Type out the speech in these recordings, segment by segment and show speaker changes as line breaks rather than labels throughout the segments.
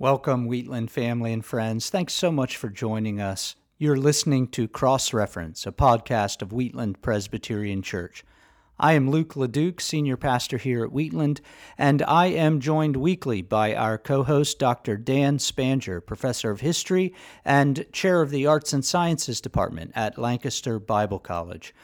Welcome, Wheatland family and friends. Thanks so much for joining us. You're listening to Cross Reference, a podcast of Wheatland Presbyterian Church. I am Luke LeDuc, senior pastor here at Wheatland, and I am joined weekly by our co host, Dr. Dan Spanger, professor of history and chair of the Arts and Sciences Department at Lancaster Bible College.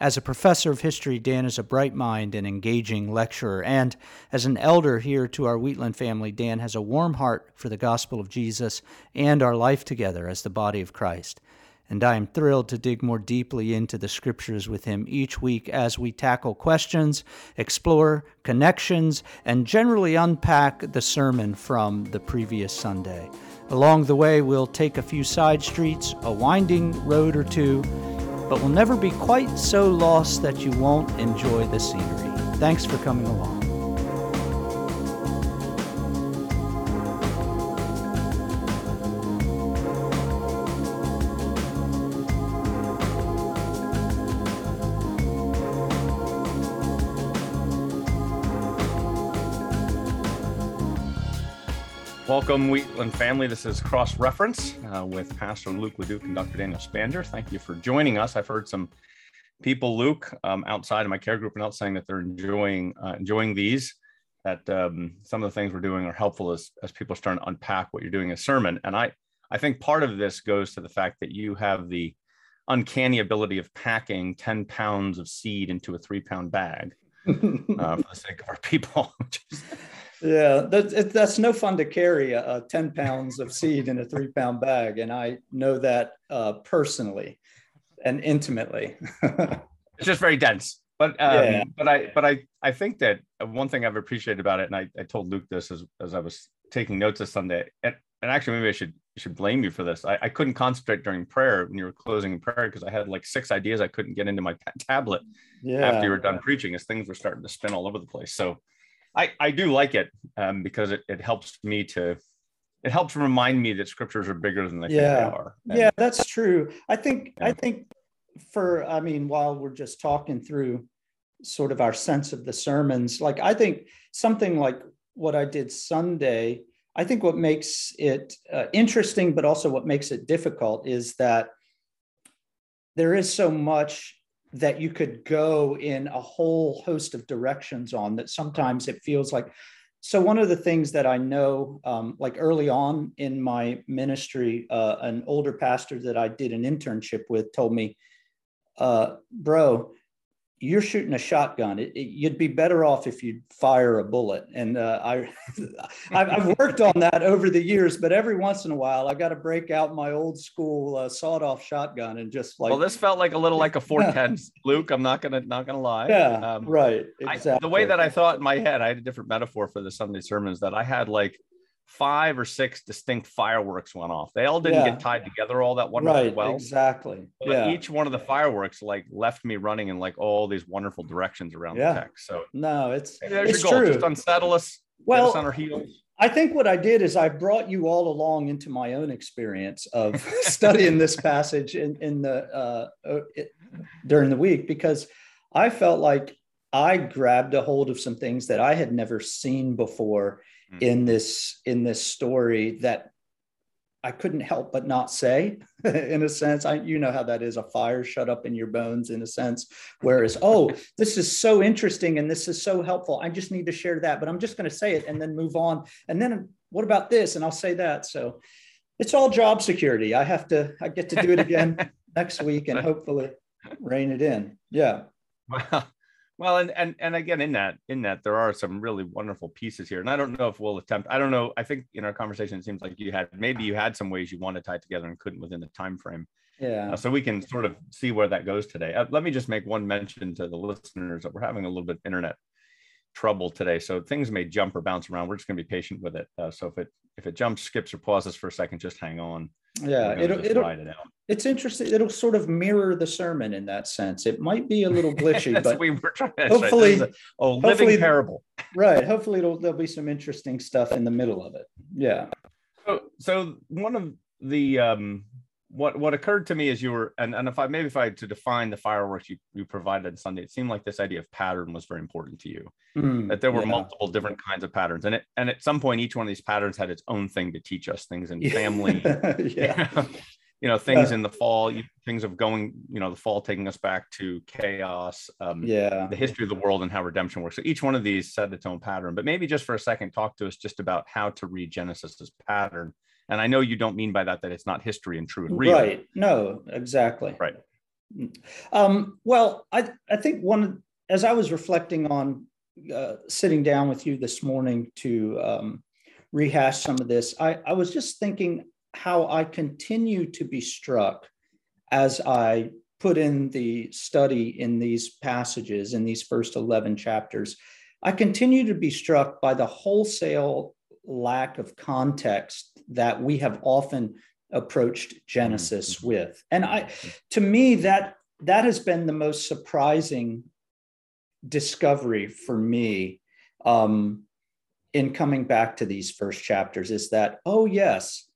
As a professor of history, Dan is a bright mind and engaging lecturer. And as an elder here to our Wheatland family, Dan has a warm heart for the gospel of Jesus and our life together as the body of Christ. And I am thrilled to dig more deeply into the scriptures with him each week as we tackle questions, explore connections, and generally unpack the sermon from the previous Sunday. Along the way, we'll take a few side streets, a winding road or two but will never be quite so lost that you won't enjoy the scenery. Thanks for coming along.
Welcome, Wheatland family. This is Cross Reference uh, with Pastor Luke LeDuc and Dr. Daniel Spanger. Thank you for joining us. I've heard some people, Luke, um, outside of my care group, and out saying that they're enjoying uh, enjoying these. That um, some of the things we're doing are helpful as as people are starting to unpack what you're doing in a sermon. And I I think part of this goes to the fact that you have the uncanny ability of packing 10 pounds of seed into a three pound bag uh, for the sake of our people.
Yeah, that's, that's no fun to carry a, a 10 pounds of seed in a three pound bag. And I know that uh, personally and intimately.
it's just very dense. But um, yeah. but I but I I think that one thing I've appreciated about it, and I, I told Luke this as, as I was taking notes this Sunday, and, and actually maybe I should should blame you for this. I, I couldn't concentrate during prayer when you were closing prayer because I had like six ideas I couldn't get into my tablet yeah. after you were done preaching as things were starting to spin all over the place. So I, I do like it um, because it, it helps me to it helps remind me that scriptures are bigger than they yeah. think they are.
And, yeah, that's true. I think yeah. I think for I mean, while we're just talking through sort of our sense of the sermons, like I think something like what I did Sunday, I think what makes it uh, interesting, but also what makes it difficult is that there is so much that you could go in a whole host of directions on that sometimes it feels like so one of the things that i know um, like early on in my ministry uh, an older pastor that i did an internship with told me uh, bro you're shooting a shotgun. It, it, you'd be better off if you'd fire a bullet. And uh, I, I've worked on that over the years, but every once in a while, I got to break out my old school uh, sawed-off shotgun and just like.
Well, this felt like a little like a 410, Luke. I'm not gonna not gonna lie.
Yeah, um, right. Exactly.
I, the way that I thought in my head, I had a different metaphor for the Sunday sermons that I had like five or six distinct fireworks went off. They all didn't yeah. get tied together all that wonderfully
right,
well.
Exactly.
But yeah. each one of the fireworks like left me running in like all these wonderful directions around yeah. the text. So
no, it's
there's
it's
your goal.
True.
Just unsettle us. Well, us on our heels.
I think what I did is I brought you all along into my own experience of studying this passage in, in the uh, uh, it, during the week because I felt like I grabbed a hold of some things that I had never seen before mm-hmm. in this in this story that I couldn't help but not say, in a sense. I, you know how that is a fire shut up in your bones, in a sense. Whereas, oh, this is so interesting and this is so helpful. I just need to share that, but I'm just going to say it and then move on. And then what about this? And I'll say that. So it's all job security. I have to, I get to do it again next week and hopefully rein it in. Yeah.
Wow. Well, and and and again, in that in that there are some really wonderful pieces here, and I don't know if we'll attempt. I don't know. I think in our conversation, it seems like you had maybe you had some ways you want to tie together and couldn't within the time frame.
Yeah.
Uh, so we can sort of see where that goes today. Uh, let me just make one mention to the listeners that we're having a little bit of internet trouble today, so things may jump or bounce around. We're just going to be patient with it. Uh, so if it if it jumps, skips, or pauses for a second, just hang on
yeah it'll, it'll it it's interesting it'll sort of mirror the sermon in that sense. It might be a little glitchy but we were trying to hopefully a,
oh living hopefully, parable.
Right hopefully there'll be some interesting stuff in the middle of it. Yeah.
So so one of the um what what occurred to me as you were and, and if I maybe if I had to define the fireworks you, you provided on Sunday, it seemed like this idea of pattern was very important to you. Mm, that there were yeah. multiple different kinds of patterns. And it and at some point each one of these patterns had its own thing to teach us things in family. yeah. you know, things in the fall, things of going, you know, the fall taking us back to chaos, um, yeah, the history of the world and how redemption works. So each one of these set its own pattern. But maybe just for a second, talk to us just about how to read Genesis's pattern and I know you don't mean by that that it's not history and true and real.
Right. No, exactly.
Right.
Um, well, I, I think one, as I was reflecting on uh, sitting down with you this morning to um, rehash some of this, I, I was just thinking how I continue to be struck as I put in the study in these passages, in these first 11 chapters. I continue to be struck by the wholesale lack of context that we have often approached Genesis mm-hmm. with. And I to me that that has been the most surprising discovery for me um, in coming back to these first chapters is that oh yes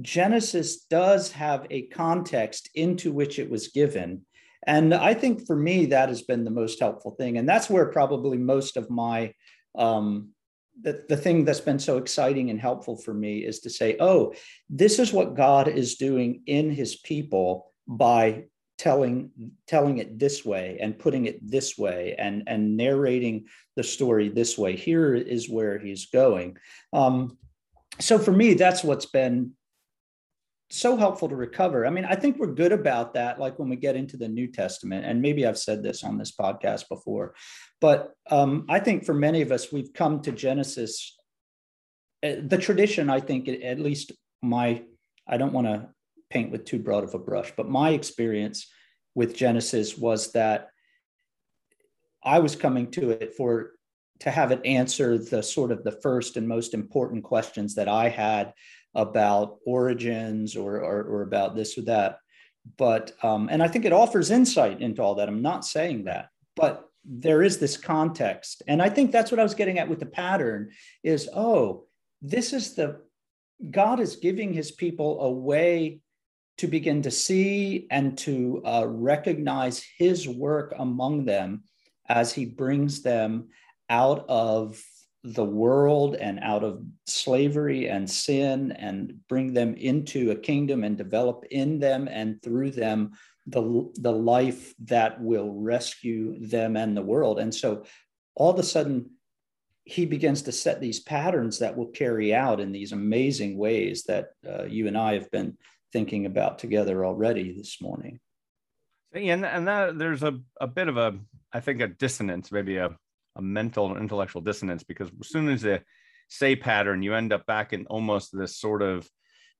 Genesis does have a context into which it was given and I think for me that has been the most helpful thing and that's where probably most of my um, the, the thing that's been so exciting and helpful for me is to say, oh, this is what God is doing in his people by telling telling it this way and putting it this way and and narrating the story this way. Here is where he's going. Um, so for me that's what's been so helpful to recover. I mean, I think we're good about that. Like when we get into the New Testament, and maybe I've said this on this podcast before, but um, I think for many of us, we've come to Genesis. Uh, the tradition, I think, at least my, I don't want to paint with too broad of a brush, but my experience with Genesis was that I was coming to it for to have it answer the sort of the first and most important questions that I had about origins or, or, or about this or that. But, um, and I think it offers insight into all that. I'm not saying that, but there is this context. And I think that's what I was getting at with the pattern is, oh, this is the, God is giving his people a way to begin to see and to uh, recognize his work among them as he brings them out of the world and out of slavery and sin and bring them into a kingdom and develop in them and through them the, the life that will rescue them and the world. And so all of a sudden, he begins to set these patterns that will carry out in these amazing ways that uh, you and I have been thinking about together already this morning.
And, and that there's a, a bit of a, I think, a dissonance, maybe a a mental or intellectual dissonance because as soon as they say pattern, you end up back in almost this sort of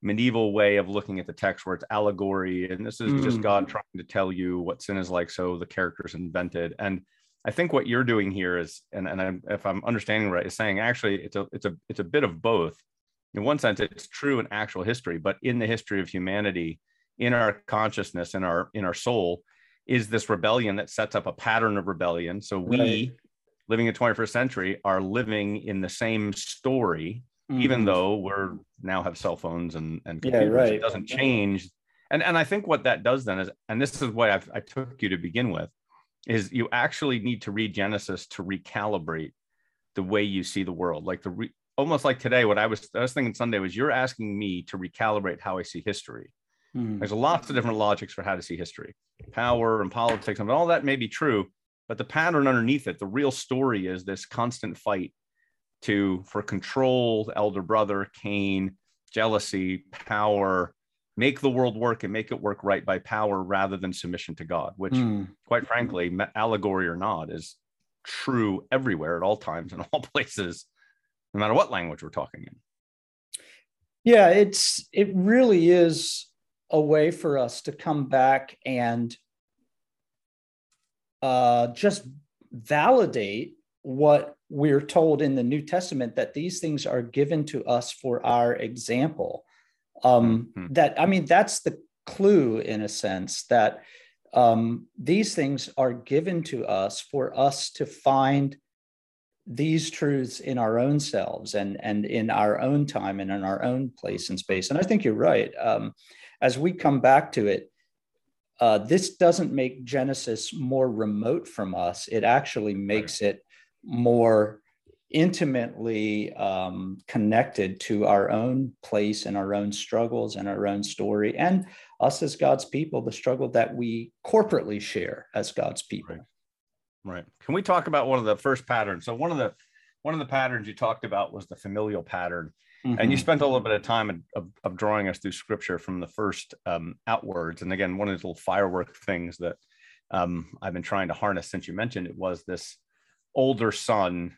medieval way of looking at the text where it's allegory and this is mm. just God trying to tell you what sin is like. So the characters invented. And I think what you're doing here is, and, and I'm, if I'm understanding right, is saying actually it's a it's a it's a bit of both. In one sense, it's true in actual history, but in the history of humanity, in our consciousness, in our in our soul, is this rebellion that sets up a pattern of rebellion. So we right living in the 21st century are living in the same story mm-hmm. even though we're now have cell phones and and computers. Yeah, right. it doesn't change and and i think what that does then is and this is what I've, i took you to begin with is you actually need to read genesis to recalibrate the way you see the world like the re, almost like today what i was i was thinking sunday was you're asking me to recalibrate how i see history mm-hmm. there's lots of different logics for how to see history power and politics and all that may be true but the pattern underneath it the real story is this constant fight to for control elder brother cain jealousy power make the world work and make it work right by power rather than submission to god which mm. quite frankly allegory or not is true everywhere at all times in all places no matter what language we're talking in
yeah it's it really is a way for us to come back and uh, just validate what we're told in the New Testament that these things are given to us for our example. Um, mm-hmm. That, I mean, that's the clue in a sense that um, these things are given to us for us to find these truths in our own selves and and in our own time and in our own place and space. And I think you're right. Um, as we come back to it, uh, this doesn't make Genesis more remote from us. It actually makes right. it more intimately um, connected to our own place and our own struggles and our own story, and us as God's people, the struggle that we corporately share as God's people.
Right. right. Can we talk about one of the first patterns? So one of the one of the patterns you talked about was the familial pattern. Mm-hmm. And you mm-hmm. spent a little bit of time of, of, drawing us through scripture from the first um, outwards. And again, one of these little firework things that um, I've been trying to harness since you mentioned it was this older son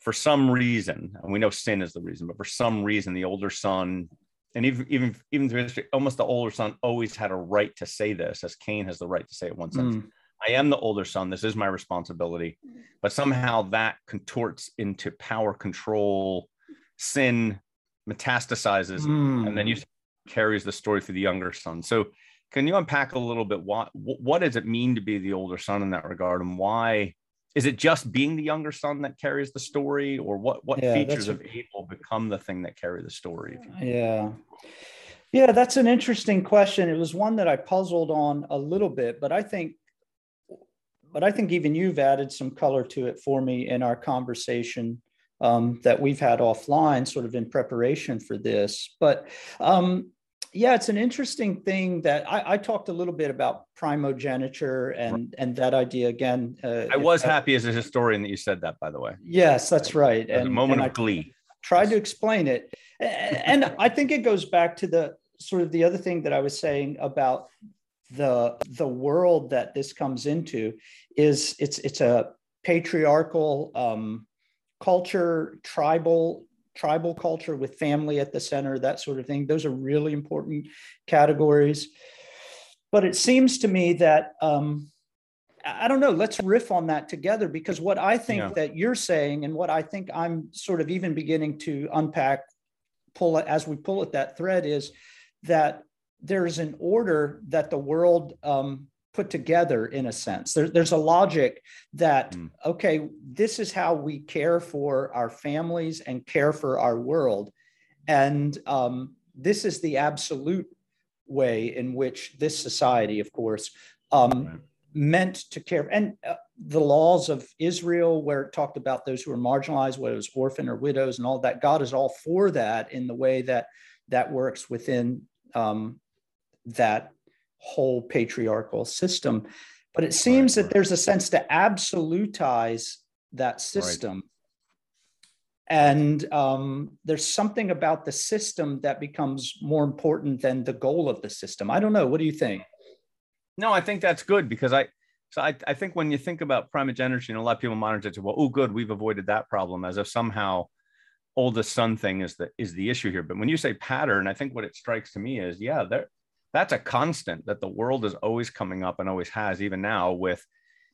for some reason, and we know sin is the reason, but for some reason, the older son, and even even even through history, almost the older son always had a right to say this, as Cain has the right to say it once. Mm. I am the older son. This is my responsibility. But somehow that contorts into power control, sin metastasizes, mm. and then you carries the story through the younger son. So can you unpack a little bit what what does it mean to be the older son in that regard? And why is it just being the younger son that carries the story? Or what what yeah, features of abel become the thing that carry the story
yeah. Yeah that's an interesting question. It was one that i puzzled on a little bit but i think but i think even you've added some color to it for me in our conversation um, that we've had offline sort of in preparation for this but um, yeah, it's an interesting thing that I, I, talked a little bit about primogeniture and and that idea again.
Uh, I was happy as a historian that you said that, by the way.
Yes, that's right.
And, a moment and of I glee.
Tried to explain it, and I think it goes back to the sort of the other thing that I was saying about the the world that this comes into is it's it's a patriarchal um, culture, tribal tribal culture with family at the center, that sort of thing. Those are really important categories. But it seems to me that um, I don't know, let's riff on that together because what I think yeah. that you're saying and what I think I'm sort of even beginning to unpack, pull it as we pull at that thread is that there's an order that the world um, put together in a sense. There, there's a logic that, mm. okay, this is how we care for our families and care for our world. And um, this is the absolute way in which this society, of course, um, right. meant to care. And uh, the laws of Israel, where it talked about those who are marginalized, whether it was orphan or widows and all that, God is all for that in the way that that works within um, that whole patriarchal system. But it seems right, that there's a sense to absolutize that system. Right. And um, there's something about the system that becomes more important than the goal of the system. I don't know. What do you think?
No, I think that's good because I, so I, I think when you think about primogeniture, you know, a lot of people monitor it to, well, oh, good, we've avoided that problem as if somehow oldest son thing is the is the issue here. But when you say pattern, I think what it strikes to me is, yeah, there that's a constant that the world is always coming up and always has even now with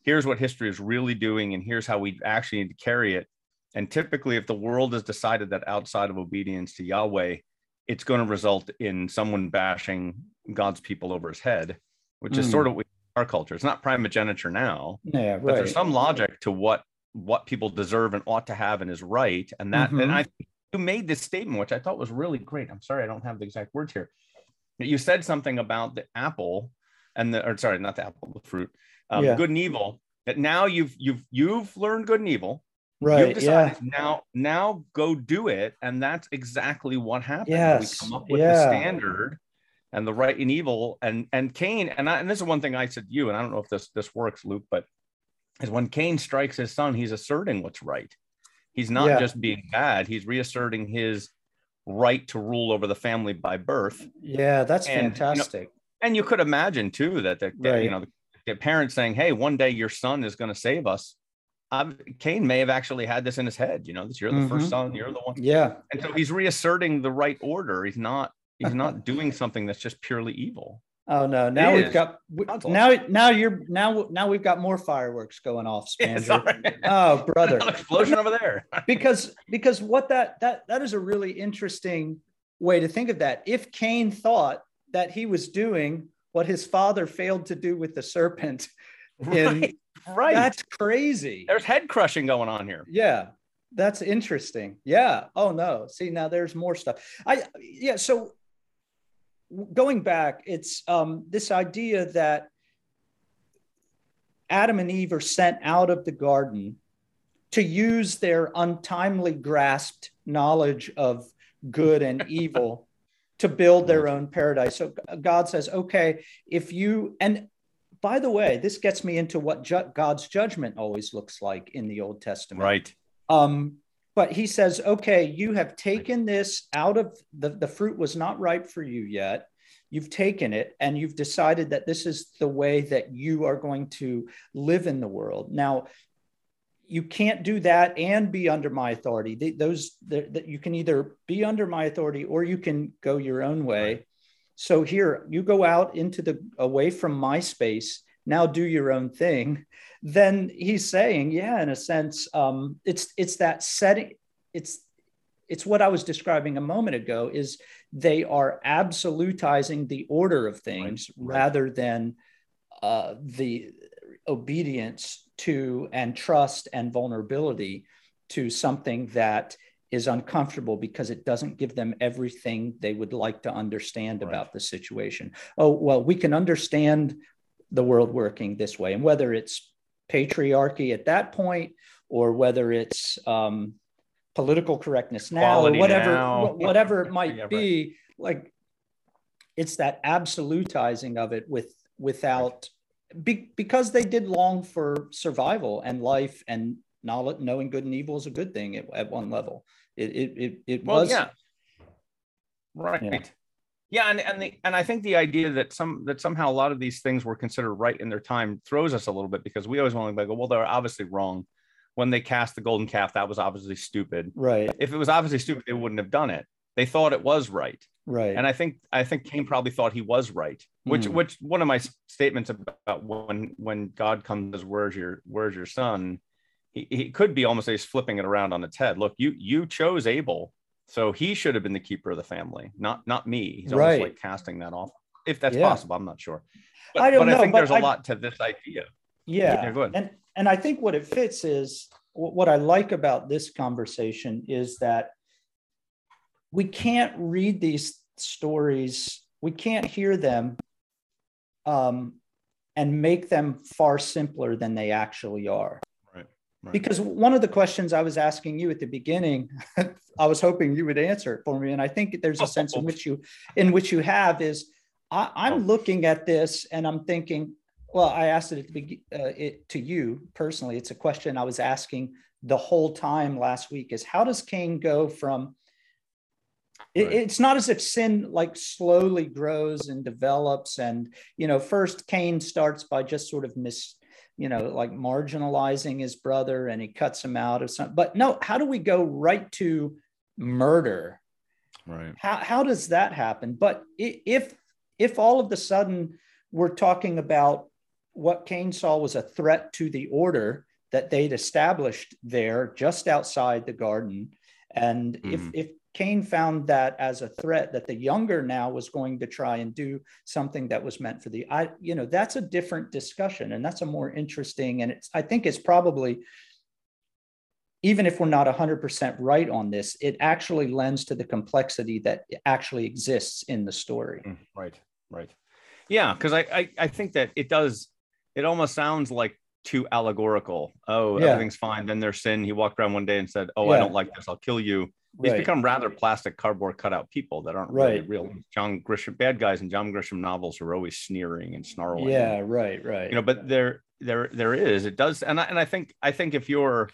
here's what history is really doing and here's how we actually need to carry it and typically if the world has decided that outside of obedience to yahweh it's going to result in someone bashing god's people over his head which mm. is sort of our culture it's not primogeniture now
yeah right.
but there's some logic to what what people deserve and ought to have and is right and that mm-hmm. and i you made this statement which i thought was really great i'm sorry i don't have the exact words here you said something about the apple and the or sorry not the apple the fruit um, yeah. good and evil that now you've you've you've learned good and evil
right you've decided
yeah. now now go do it and that's exactly what happened yes. we come up with yeah. the standard and the right and evil and and cain and, I, and this is one thing i said to you and i don't know if this this works luke but is when cain strikes his son he's asserting what's right he's not yeah. just being bad he's reasserting his right to rule over the family by birth.
Yeah, that's and, fantastic.
You know, and you could imagine too that the, right. you know the, parents saying, "Hey, one day your son is going to save us." Um, Cain may have actually had this in his head. You know, this you're the mm-hmm. first son, you're the one.
Yeah,
and so he's reasserting the right order. He's not. He's not doing something that's just purely evil.
Oh no! Now it we've is. got now. Now you're now. Now we've got more fireworks going off.
Yeah,
oh, brother!
explosion over there.
because because what that that that is a really interesting way to think of that. If Cain thought that he was doing what his father failed to do with the serpent in
right.
That's crazy.
There's head crushing going on here.
Yeah. That's interesting. Yeah. Oh no. See, now there's more stuff. I yeah, so going back, it's um this idea that Adam and Eve are sent out of the garden to use their untimely grasped knowledge of good and evil to build their own paradise. So God says, okay, if you, and by the way, this gets me into what ju- God's judgment always looks like in the Old Testament.
Right.
Um, but he says, okay, you have taken this out of the, the fruit was not ripe for you yet. You've taken it and you've decided that this is the way that you are going to live in the world. Now, you can't do that and be under my authority. They, those that you can either be under my authority or you can go your own way. Right. So here you go out into the away from my space. Now do your own thing. Then he's saying, yeah, in a sense, um, it's it's that setting. It's it's what I was describing a moment ago. Is they are absolutizing the order of things right. rather than uh, the obedience to and trust and vulnerability to something that is uncomfortable because it doesn't give them everything they would like to understand right. about the situation. Oh, well, we can understand the world working this way. And whether it's patriarchy at that point or whether it's um, political correctness now Quality or whatever, now. whatever it might yeah, be, right. like it's that absolutizing of it with without be, because they did long for survival and life and knowledge, knowing good and evil is a good thing at, at one level. It it it, it well, was
yeah. Right. Yeah. and and the and I think the idea that some that somehow a lot of these things were considered right in their time throws us a little bit because we always want to go, well, they're obviously wrong. When they cast the golden calf, that was obviously stupid.
Right.
If it was obviously stupid, they wouldn't have done it. They thought it was right.
Right.
And I think I think Cain probably thought he was right. Which mm. which one of my statements about when when God comes as where's your where's your son? He, he could be almost he's flipping it around on its head. Look, you you chose Abel, so he should have been the keeper of the family, not not me. He's almost right. like casting that off. If that's yeah. possible, I'm not sure. But, I don't but know, I think there's I, a lot to this idea.
Yeah. yeah. And and I think what it fits is what I like about this conversation is that we can't read these stories, we can't hear them um, and make them far simpler than they actually are.
Right,
right. Because one of the questions I was asking you at the beginning, I was hoping you would answer it for me, and I think there's a sense in which you, in which you have, is I, am oh. looking at this and I'm thinking, well, I asked it, be, uh, it to you personally. It's a question I was asking the whole time last week: is how does Cain go from it, it's not as if sin like slowly grows and develops and you know first cain starts by just sort of mis you know like marginalizing his brother and he cuts him out of something but no how do we go right to murder
right
how, how does that happen but if if all of a sudden we're talking about what cain saw was a threat to the order that they'd established there just outside the garden and mm. if hmm. if Cain found that as a threat that the younger now was going to try and do something that was meant for the I you know that's a different discussion and that's a more interesting and it's I think it's probably even if we're not 100% right on this it actually lends to the complexity that actually exists in the story.
Mm, right right. Yeah because I, I i think that it does it almost sounds like too allegorical. Oh yeah. everything's fine then there's sin. He walked around one day and said oh yeah. i don't like this. I'll kill you these right. become rather plastic cardboard cutout people that aren't really real John Grisham bad guys in John Grisham novels are always sneering and snarling.
Yeah, right, right.
You know, but there there there is it does and I, and I think I think if you're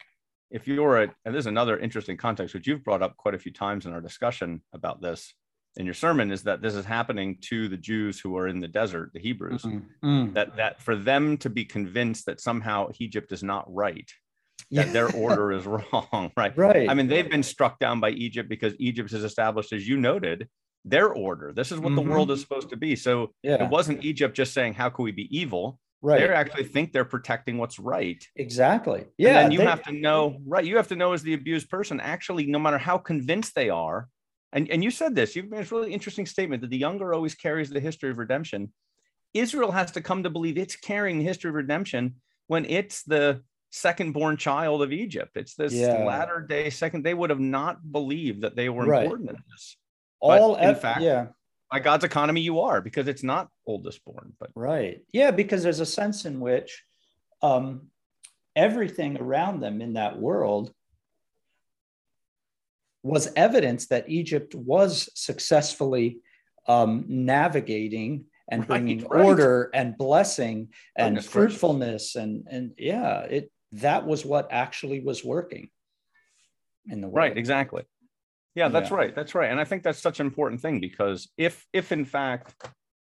if you're a and this is another interesting context which you've brought up quite a few times in our discussion about this in your sermon is that this is happening to the Jews who are in the desert, the Hebrews, mm-hmm. mm. that that for them to be convinced that somehow Egypt is not right that yeah. their order is wrong, right?
Right.
I mean, they've been struck down by Egypt because Egypt has established, as you noted, their order. This is what mm-hmm. the world is supposed to be. So yeah. it wasn't Egypt just saying, "How can we be evil?" Right. They actually think they're protecting what's right.
Exactly. Yeah.
And you they, have to know, right? You have to know as the abused person, actually, no matter how convinced they are, and, and you said this, you've made a really interesting statement that the younger always carries the history of redemption. Israel has to come to believe it's carrying the history of redemption when it's the second born child of Egypt. It's this yeah. latter day second. They would have not believed that they were right. important in this.
All but in fact, yeah.
By God's economy, you are because it's not oldest born. But
right, yeah, because there's a sense in which um, everything around them in that world was evidence that Egypt was successfully um, navigating and bringing right. order and blessing and fruitfulness and and yeah, it that was what actually was working in the world.
Right, exactly. Yeah, that's yeah. right. That's right. And I think that's such an important thing because if if in fact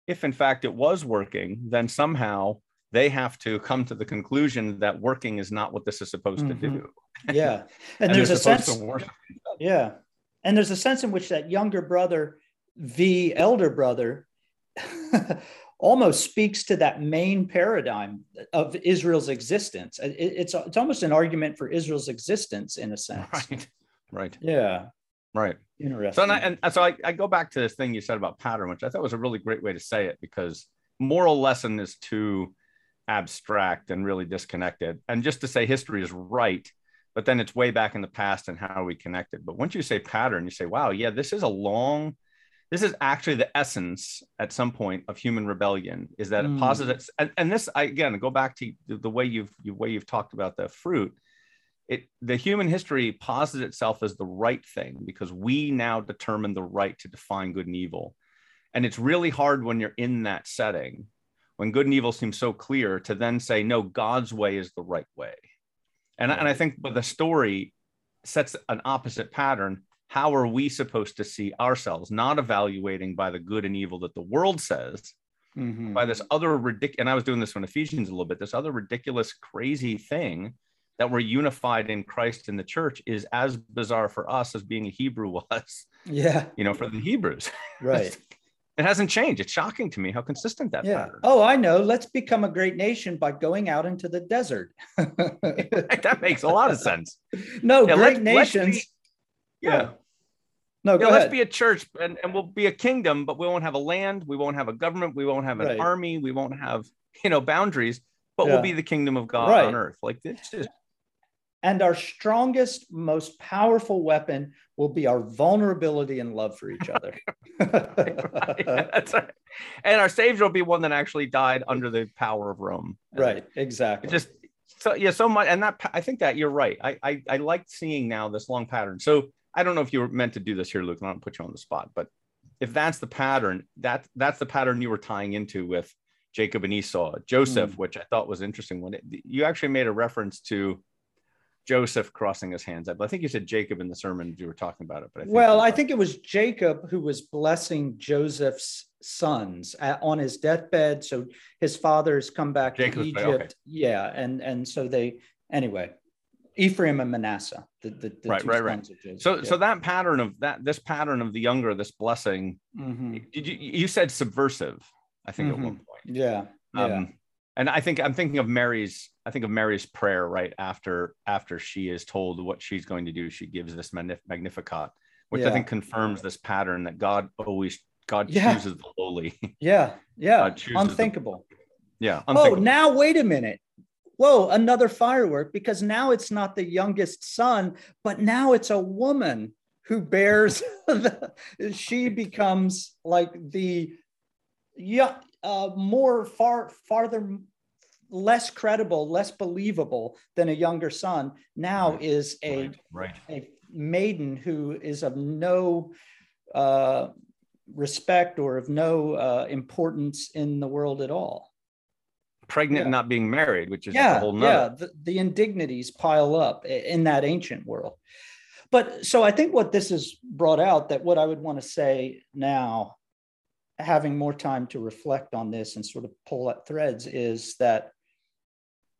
if in fact it was working, then somehow they have to come to the conclusion that working is not what this is supposed mm-hmm. to do.
Yeah. And, and there's a sense Yeah. And there's a sense in which that younger brother v elder brother almost speaks to that main paradigm of Israel's existence. It, it's it's almost an argument for Israel's existence in a sense.
Right. Right.
Yeah.
Right.
Interesting.
So and, I, and so I, I go back to this thing you said about pattern, which I thought was a really great way to say it because moral lesson is too abstract and really disconnected. And just to say history is right, but then it's way back in the past and how are we connected. But once you say pattern, you say, wow, yeah, this is a long this is actually the essence at some point of human rebellion is that mm. it posits and, and this I, again go back to the way you've the way you've talked about the fruit it the human history posits itself as the right thing because we now determine the right to define good and evil. And it's really hard when you're in that setting when good and evil seems so clear to then say no god's way is the right way. And, and i think but the story sets an opposite pattern how are we supposed to see ourselves not evaluating by the good and evil that the world says mm-hmm. by this other ridiculous and i was doing this in ephesians a little bit this other ridiculous crazy thing that we're unified in christ in the church is as bizarre for us as being a hebrew was
yeah.
you know for the hebrews.
Right.
It hasn't changed. It's shocking to me how consistent that
yeah.
pattern.
oh i know. Let's become a great nation by going out into the desert.
That makes a lot of sense.
No yeah, great let's, nations let's be,
yeah no, go let's be a church and, and we'll be a kingdom, but we won't have a land, we won't have a government, we won't have an right. army, we won't have, you know, boundaries, but yeah. we'll be the kingdom of God right. on earth. Like this just
and our strongest, most powerful weapon will be our vulnerability and love for each other.
right, That's right. And our Savior will be one that actually died under the power of Rome.
Right, exactly.
It just so yeah, so much, and that I think that you're right. I I, I like seeing now this long pattern. So I don't know if you were meant to do this here, Luke. I don't put you on the spot, but if that's the pattern, that that's the pattern you were tying into with Jacob and Esau, Joseph, mm. which I thought was interesting. When it, you actually made a reference to Joseph crossing his hands. I think you said Jacob in the sermon you were talking about it. But I
well, I think it was Jacob who was blessing Joseph's sons at, on his deathbed. So his father has come back Jacob's to Egypt. Okay. Yeah, and and so they anyway. Ephraim and Manasseh, the, the, the
right, right, right. So, yeah. so that pattern of that, this pattern of the younger, this blessing, mm-hmm. did you, you said subversive, I think mm-hmm. at one point.
Yeah. yeah. Um,
and I think I'm thinking of Mary's, I think of Mary's prayer right after, after she is told what she's going to do. She gives this Magnificat, which yeah. I think confirms this pattern that God always, God yeah. chooses the lowly.
Yeah. Yeah. Unthinkable.
The, yeah.
Oh, unthinkable. Oh, now wait a minute whoa, another firework, because now it's not the youngest son, but now it's a woman who bears, the, she becomes like the yeah, uh, more far farther less credible, less believable than a younger son. Now right. is a
right. Right.
a maiden who is of no uh, respect or of no uh, importance in the world at all
pregnant yeah. and not being married, which is yeah, a whole nother. Yeah,
the, the indignities pile up in that ancient world. But so I think what this has brought out that what I would want to say now, having more time to reflect on this and sort of pull at threads, is that,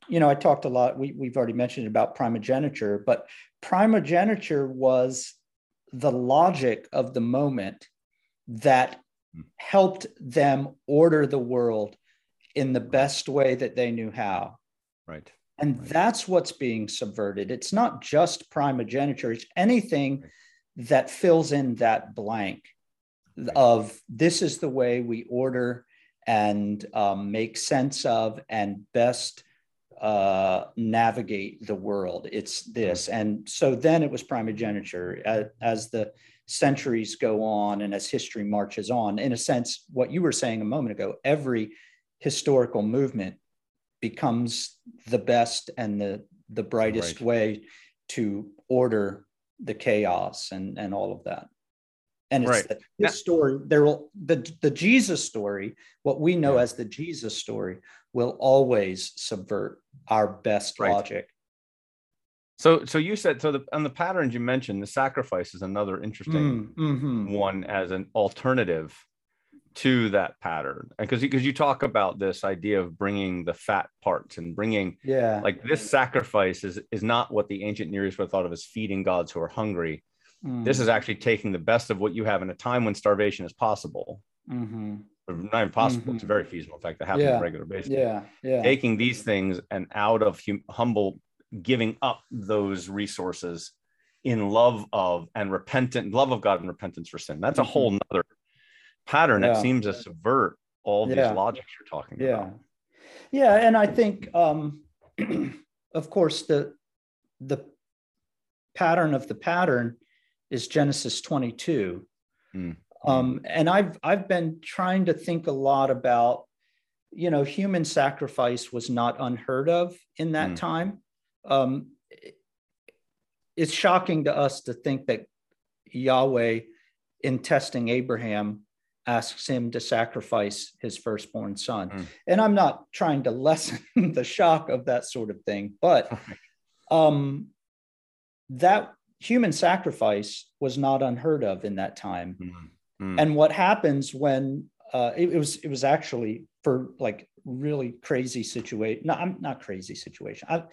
you know, I talked a lot, we, we've already mentioned about primogeniture, but primogeniture was the logic of the moment that hmm. helped them order the world in the best way that they knew how.
Right.
And right. that's what's being subverted. It's not just primogeniture, it's anything right. that fills in that blank right. of this is the way we order and um, make sense of and best uh, navigate the world. It's this. And so then it was primogeniture. As, as, the centuries go on and as history marches on, in a sense, what you were saying a moment ago, every historical movement becomes the best and the, the brightest right. way to order the chaos and, and all of that. And it's right. the, this story, there will the, the Jesus story, what we know yeah. as the Jesus story, will always subvert our best right. logic.
So, so you said so. The on the patterns you mentioned, the sacrifice is another interesting
mm, mm-hmm.
one as an alternative to that pattern, and because because you talk about this idea of bringing the fat parts and bringing
yeah,
like this sacrifice is is not what the ancient Near East would have thought of as feeding gods who are hungry. Mm. This is actually taking the best of what you have in a time when starvation is possible.
Mm-hmm
not impossible. Mm-hmm. It's very feasible. In fact, that happens
yeah.
on a regular basis.
Yeah, yeah.
Taking these things and out of hum- humble, giving up those resources in love of and repentant love of God and repentance for sin. That's a mm-hmm. whole nother pattern yeah. that seems to subvert all these logics you're talking
yeah.
about.
Yeah, and I think, um, of course, the the pattern of the pattern is Genesis 22. Mm. Um, and I've I've been trying to think a lot about, you know, human sacrifice was not unheard of in that mm. time. Um, it's shocking to us to think that Yahweh, in testing Abraham, asks him to sacrifice his firstborn son. Mm. And I'm not trying to lessen the shock of that sort of thing, but um, that human sacrifice was not unheard of in that time. Mm. Mm. And what happens when uh, it, it, was it was actually for like really crazy situation. No, I'm not crazy situation. I,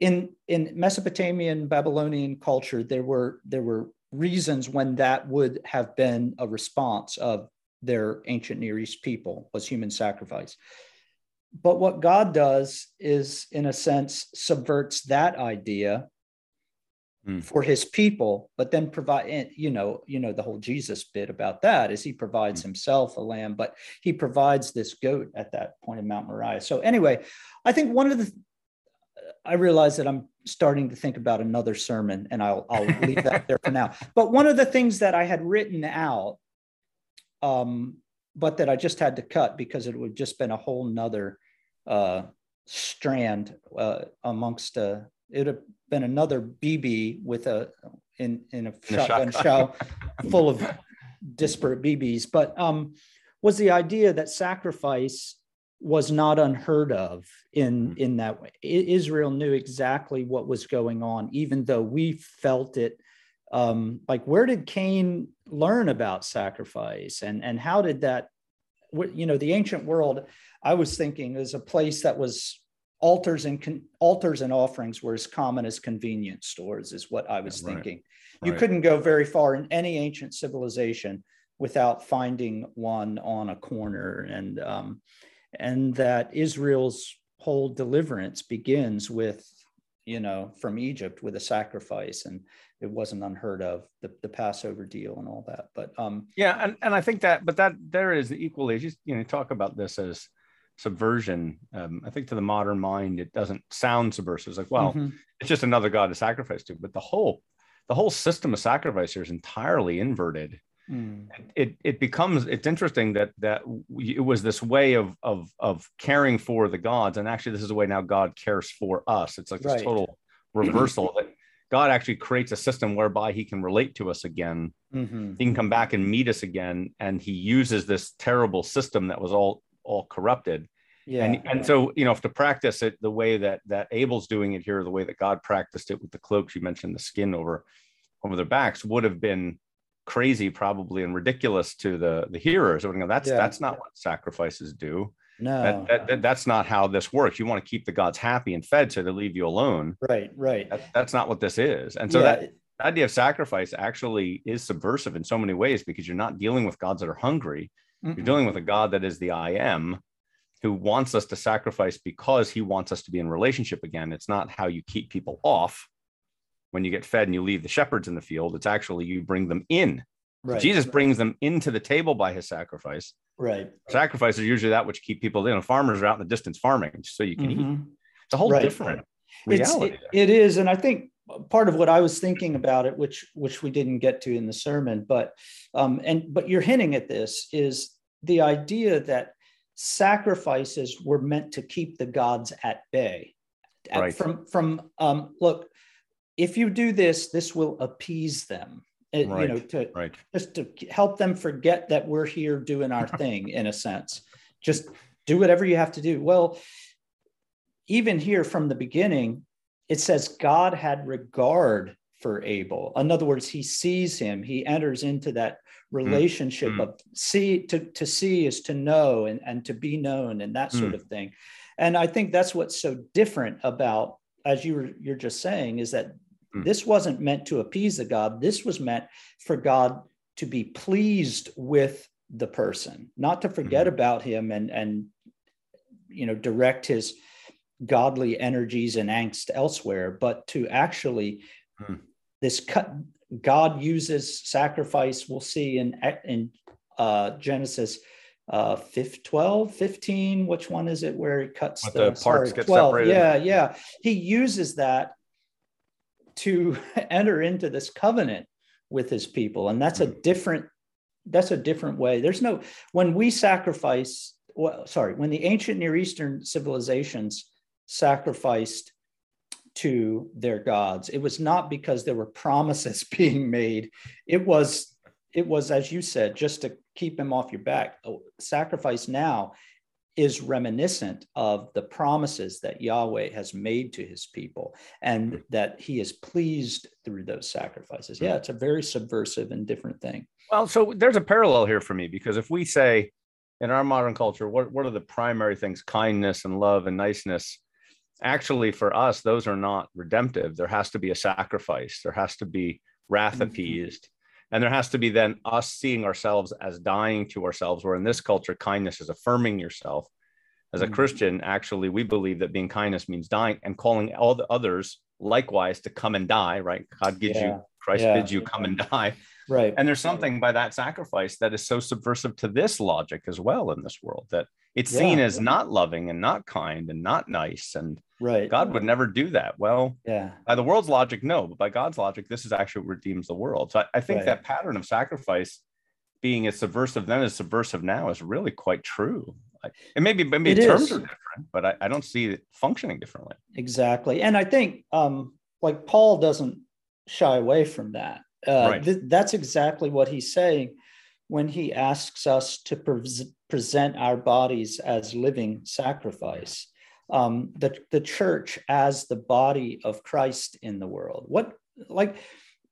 in in Mesopotamian Babylonian culture, there were there were reasons when that would have been a response of their ancient Near East people was human sacrifice. But what God does is, in a sense, subverts that idea mm. for his people, but then provide, you know, you know, the whole Jesus bit about that is he provides mm. himself a lamb, but he provides this goat at that point in Mount Moriah. So anyway, I think one of the, I realize that I'm starting to think about another sermon and I'll, I'll leave that there for now. But one of the things that I had written out, um, but that I just had to cut because it would just been a whole nother uh, strand uh, amongst uh, it would have been another BB with a in in a shotgun shell full of disparate BBs. But um, was the idea that sacrifice was not unheard of in mm-hmm. in that way. Israel knew exactly what was going on, even though we felt it. Um, like, where did Cain learn about sacrifice, and and how did that? You know, the ancient world. I was thinking is a place that was altars and con- altars and offerings were as common as convenience stores is what i was yeah, thinking right. you couldn't go very far in any ancient civilization without finding one on a corner and um, and that israel's whole deliverance begins with you know from egypt with a sacrifice and it wasn't unheard of the, the passover deal and all that but um
yeah and, and i think that but that there is equally just you know talk about this as subversion. Um, I think to the modern mind, it doesn't sound subversive. It's like, well, mm-hmm. it's just another god to sacrifice to. But the whole the whole system of sacrifice here is entirely inverted. Mm. It it becomes it's interesting that that it was this way of of of caring for the gods, and actually this is the way now God cares for us. It's like this right. total reversal that God actually creates a system whereby He can relate to us again. Mm-hmm. He can come back and meet us again, and He uses this terrible system that was all all corrupted.
Yeah.
And, and so, you know, if to practice it the way that that Abel's doing it here, the way that God practiced it with the cloaks, you mentioned the skin over over their backs would have been crazy probably and ridiculous to the the hearers. Go, that's yeah. that's not what sacrifices do.
No,
that, that, that, that's not how this works. You want to keep the gods happy and fed, so they leave you alone.
Right, right.
That, that's not what this is. And so yeah. that idea of sacrifice actually is subversive in so many ways because you're not dealing with gods that are hungry. Mm-mm. You're dealing with a God that is the I am, who wants us to sacrifice because he wants us to be in relationship again. It's not how you keep people off when you get fed and you leave the shepherds in the field. It's actually you bring them in. Right. Jesus brings them into the table by his sacrifice.
Right.
Sacrifices are usually that which keep people, you know, farmers are out in the distance farming so you can mm-hmm. eat. It's a whole right. different reality.
It, it is, and I think part of what I was thinking about it, which which we didn't get to in the sermon, but um, and but you're hinting at this is the idea that sacrifices were meant to keep the gods at bay. Right. From from um, look, if you do this, this will appease them. It, right. You know, to right. just to help them forget that we're here doing our thing in a sense. Just do whatever you have to do. Well, even here from the beginning, it says God had regard for Abel. In other words, he sees him, he enters into that relationship mm-hmm. of see to, to see is to know and, and to be known and that sort mm. of thing. And I think that's what's so different about, as you were you're just saying, is that mm. this wasn't meant to appease the God. This was meant for God to be pleased with the person, not to forget mm-hmm. about him and and you know direct his godly energies and angst elsewhere, but to actually mm. this cut God uses sacrifice. We'll see in in uh, Genesis uh 12 15 which one is it where he cuts
the, the, parts sorry, get 12 separated.
yeah yeah he uses that to enter into this covenant with his people and that's a hmm. different that's a different way there's no when we sacrifice well sorry when the ancient near eastern civilizations sacrificed to their gods. It was not because there were promises being made. It was, it was, as you said, just to keep him off your back. Sacrifice now is reminiscent of the promises that Yahweh has made to his people and that he is pleased through those sacrifices. Yeah, it's a very subversive and different thing.
Well, so there's a parallel here for me because if we say in our modern culture, what, what are the primary things? Kindness and love and niceness actually for us those are not redemptive there has to be a sacrifice there has to be wrath mm-hmm. And there has to be then us seeing ourselves as dying to ourselves where in this culture kindness is affirming yourself as a mm-hmm. christian actually we believe that being kindness means dying and calling all the others likewise to come and die right god gives yeah. you christ yeah. bids you come and die
right.
And there's something by that sacrifice that is so subversive to this logic as well in this world that it's yeah. seen as not loving and not kind and not nice and
right.
God would never do that. Well
yeah.
by the world's logic no but by god's logic this is actually what redeems the world. So i, I think right. that pattern of sacrifice being as subversive then as subversive now is really quite true. And maybe maybe it terms is. are different but I, I don't see it functioning differently.
Exactly. And i think um like paul doesn't shy away from that uh, right. th- that's exactly what he's saying when he asks us to pre- present our bodies as living sacrifice um, the, the church as the body of Christ in the world. What, like,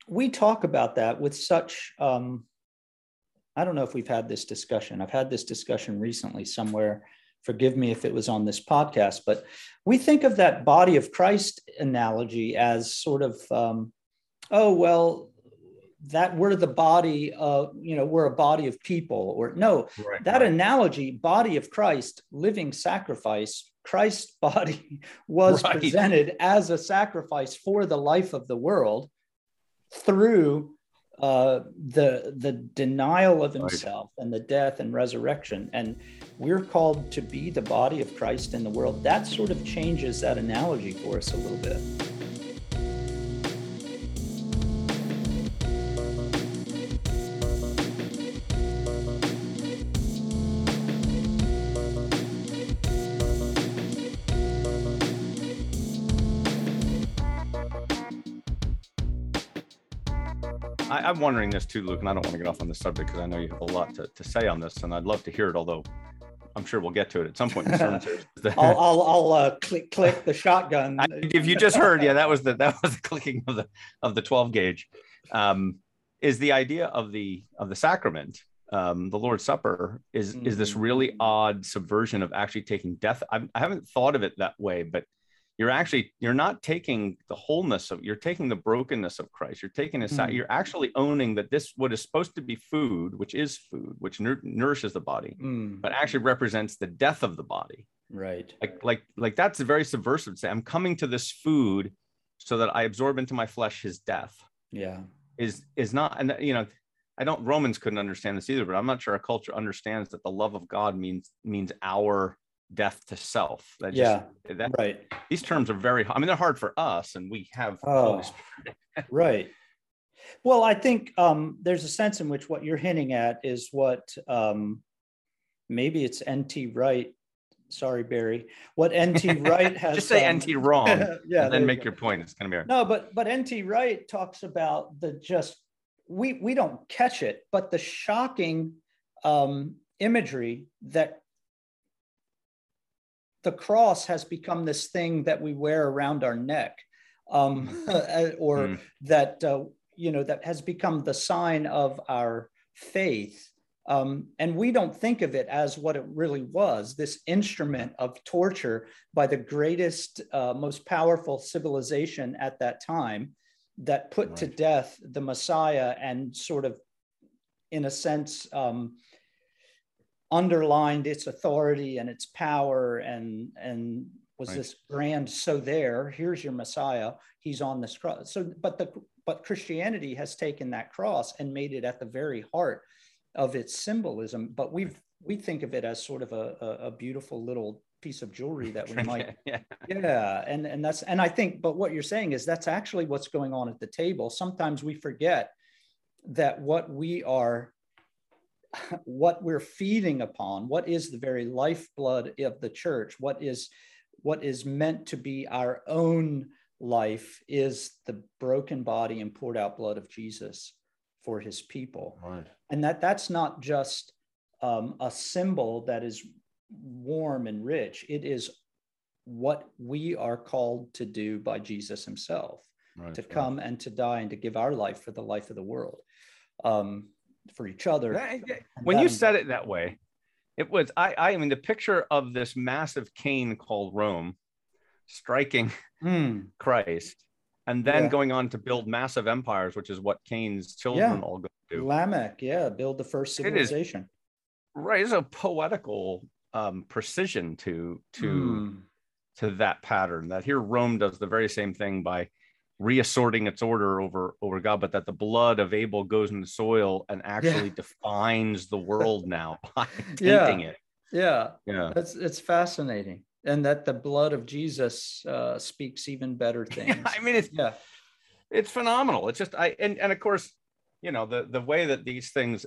we talk about that with such, um, I don't know if we've had this discussion. I've had this discussion recently somewhere. Forgive me if it was on this podcast, but we think of that body of Christ analogy as sort of, um, oh, well, that we're the body of you know we're a body of people or no right, that right. analogy body of christ living sacrifice christ's body was right. presented as a sacrifice for the life of the world through uh, the the denial of himself and the death and resurrection and we're called to be the body of christ in the world that sort of changes that analogy for us a little bit
wondering this too, Luke, and I don't want to get off on this subject because I know you have a lot to, to say on this, and I'd love to hear it. Although I'm sure we'll get to it at some point in the.
I'll I'll, I'll uh, click click the shotgun.
I, if you just heard, yeah, that was the that was the clicking of the of the 12 gauge. Um, is the idea of the of the sacrament, um, the Lord's Supper, is mm-hmm. is this really mm-hmm. odd subversion of actually taking death? I, I haven't thought of it that way, but you're actually you're not taking the wholeness of you're taking the brokenness of christ. You're taking it mm. you're actually owning that this what is supposed to be food which is food which nur- nourishes the body mm. but actually represents the death of the body.
Right.
Like like like that's a very subversive say i'm coming to this food so that i absorb into my flesh his death.
Yeah.
Is is not and you know i don't romans couldn't understand this either but i'm not sure our culture understands that the love of god means means our death to self.
That just, yeah, that, right.
These terms are very. I mean, they're hard for us, and we have.
Oh, right. Well, I think um, there's a sense in which what you're hinting at is what um, maybe it's N.T. Wright. Sorry, Barry. What N.T. Wright has
just say um, N.T. wrong, yeah, and then make your point. It's going to be
no, but but N.T. Wright talks about the just we we don't catch it, but the shocking um, imagery that the cross has become this thing that we wear around our neck um, or mm. that uh, you know that has become the sign of our faith um, and we don't think of it as what it really was this instrument of torture by the greatest uh, most powerful civilization at that time that put right. to death the messiah and sort of in a sense um, underlined its authority and its power and and was right. this grand so there here's your messiah he's on this cross so but the but christianity has taken that cross and made it at the very heart of its symbolism but we've we think of it as sort of a, a, a beautiful little piece of jewelry that we might yeah. yeah and and that's and i think but what you're saying is that's actually what's going on at the table sometimes we forget that what we are what we're feeding upon, what is the very lifeblood of the church, what is what is meant to be our own life is the broken body and poured out blood of Jesus for his people. Right. And that that's not just um, a symbol that is warm and rich. It is what we are called to do by Jesus himself, right, to right. come and to die and to give our life for the life of the world. Um, for each other.
When you said it that way, it was I I mean the picture of this massive Cain called Rome striking mm. Christ and then yeah. going on to build massive empires, which is what Cain's children yeah. all go do.
Lamech, yeah, build the first civilization. It is,
right, it's a poetical um, precision to to mm. to that pattern. That here Rome does the very same thing by reassorting its order over over God, but that the blood of Abel goes in the soil and actually yeah. defines the world now by tainting
yeah.
it.
Yeah, yeah, it's it's fascinating, and that the blood of Jesus uh, speaks even better things.
Yeah, I mean, it's yeah, it's phenomenal. It's just I and and of course, you know the the way that these things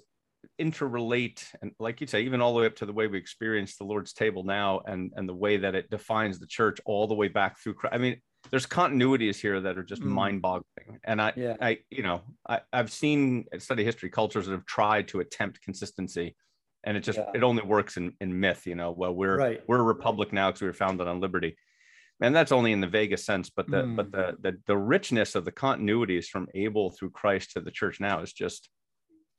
interrelate and like you say even all the way up to the way we experience the lord's table now and and the way that it defines the church all the way back through i mean there's continuities here that are just mm. mind-boggling and i yeah. i you know I, i've seen study history cultures that have tried to attempt consistency and it just yeah. it only works in, in myth you know well we're right. we're a republic now because we were founded on liberty and that's only in the vaguest sense but the mm. but the, the the richness of the continuities from abel through christ to the church now is just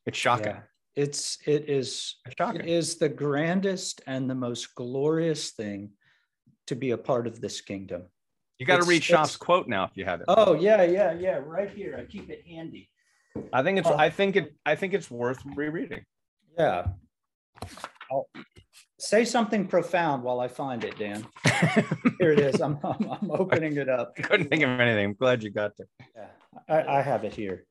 it's shocking yeah.
it's it is it's shocking. it is the grandest and the most glorious thing to be a part of this kingdom
you got to read Schaff's quote now if you have it.
Oh yeah, yeah, yeah, right here. I keep it handy.
I think it's. Uh, I think it. I think it's worth rereading.
Yeah. I'll say something profound while I find it, Dan. here it is. I'm, I'm, I'm opening it up.
I couldn't think of anything. I'm glad you got there.
Yeah, I, I have it here.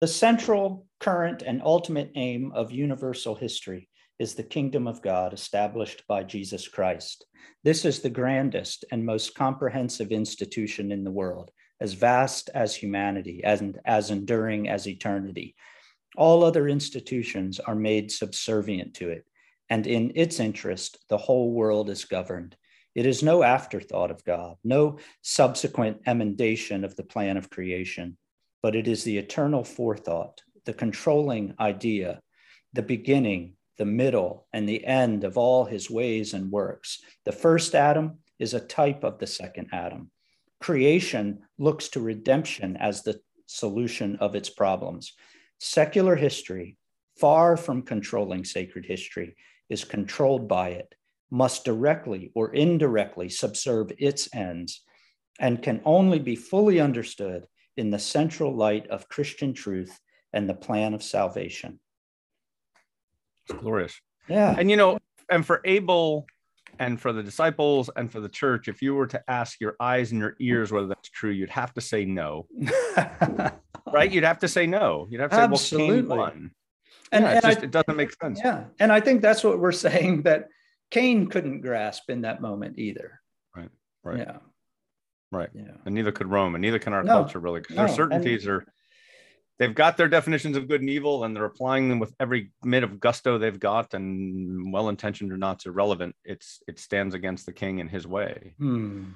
The central, current, and ultimate aim of universal history is the kingdom of God established by Jesus Christ. This is the grandest and most comprehensive institution in the world, as vast as humanity and as enduring as eternity. All other institutions are made subservient to it, and in its interest, the whole world is governed. It is no afterthought of God, no subsequent emendation of the plan of creation, but it is the eternal forethought, the controlling idea, the beginning the middle, and the end of all his ways and works. The first Adam is a type of the second Adam. Creation looks to redemption as the solution of its problems. Secular history, far from controlling sacred history, is controlled by it, must directly or indirectly subserve its ends, and can only be fully understood in the central light of Christian truth and the plan of salvation.
It's glorious.
Yeah.
And you know, and for Abel and for the disciples and for the church, if you were to ask your eyes and your ears whether that's true, you'd have to say no. right? You'd have to say no. You'd have to Absolutely. say, well, Cain won. And, yeah, and just, I, it doesn't make sense.
Yeah. And I think that's what we're saying that Cain couldn't grasp in that moment either.
Right. Right.
Yeah.
Right.
Yeah.
And neither could Rome, and neither can our
No,
culture really, because their
no,
certainties are. They've got their definitions of good and evil, and they're applying them with every bit of gusto they've got, and well-intentioned or not, it's irrelevant. It's it stands against the king and his way.
Hmm.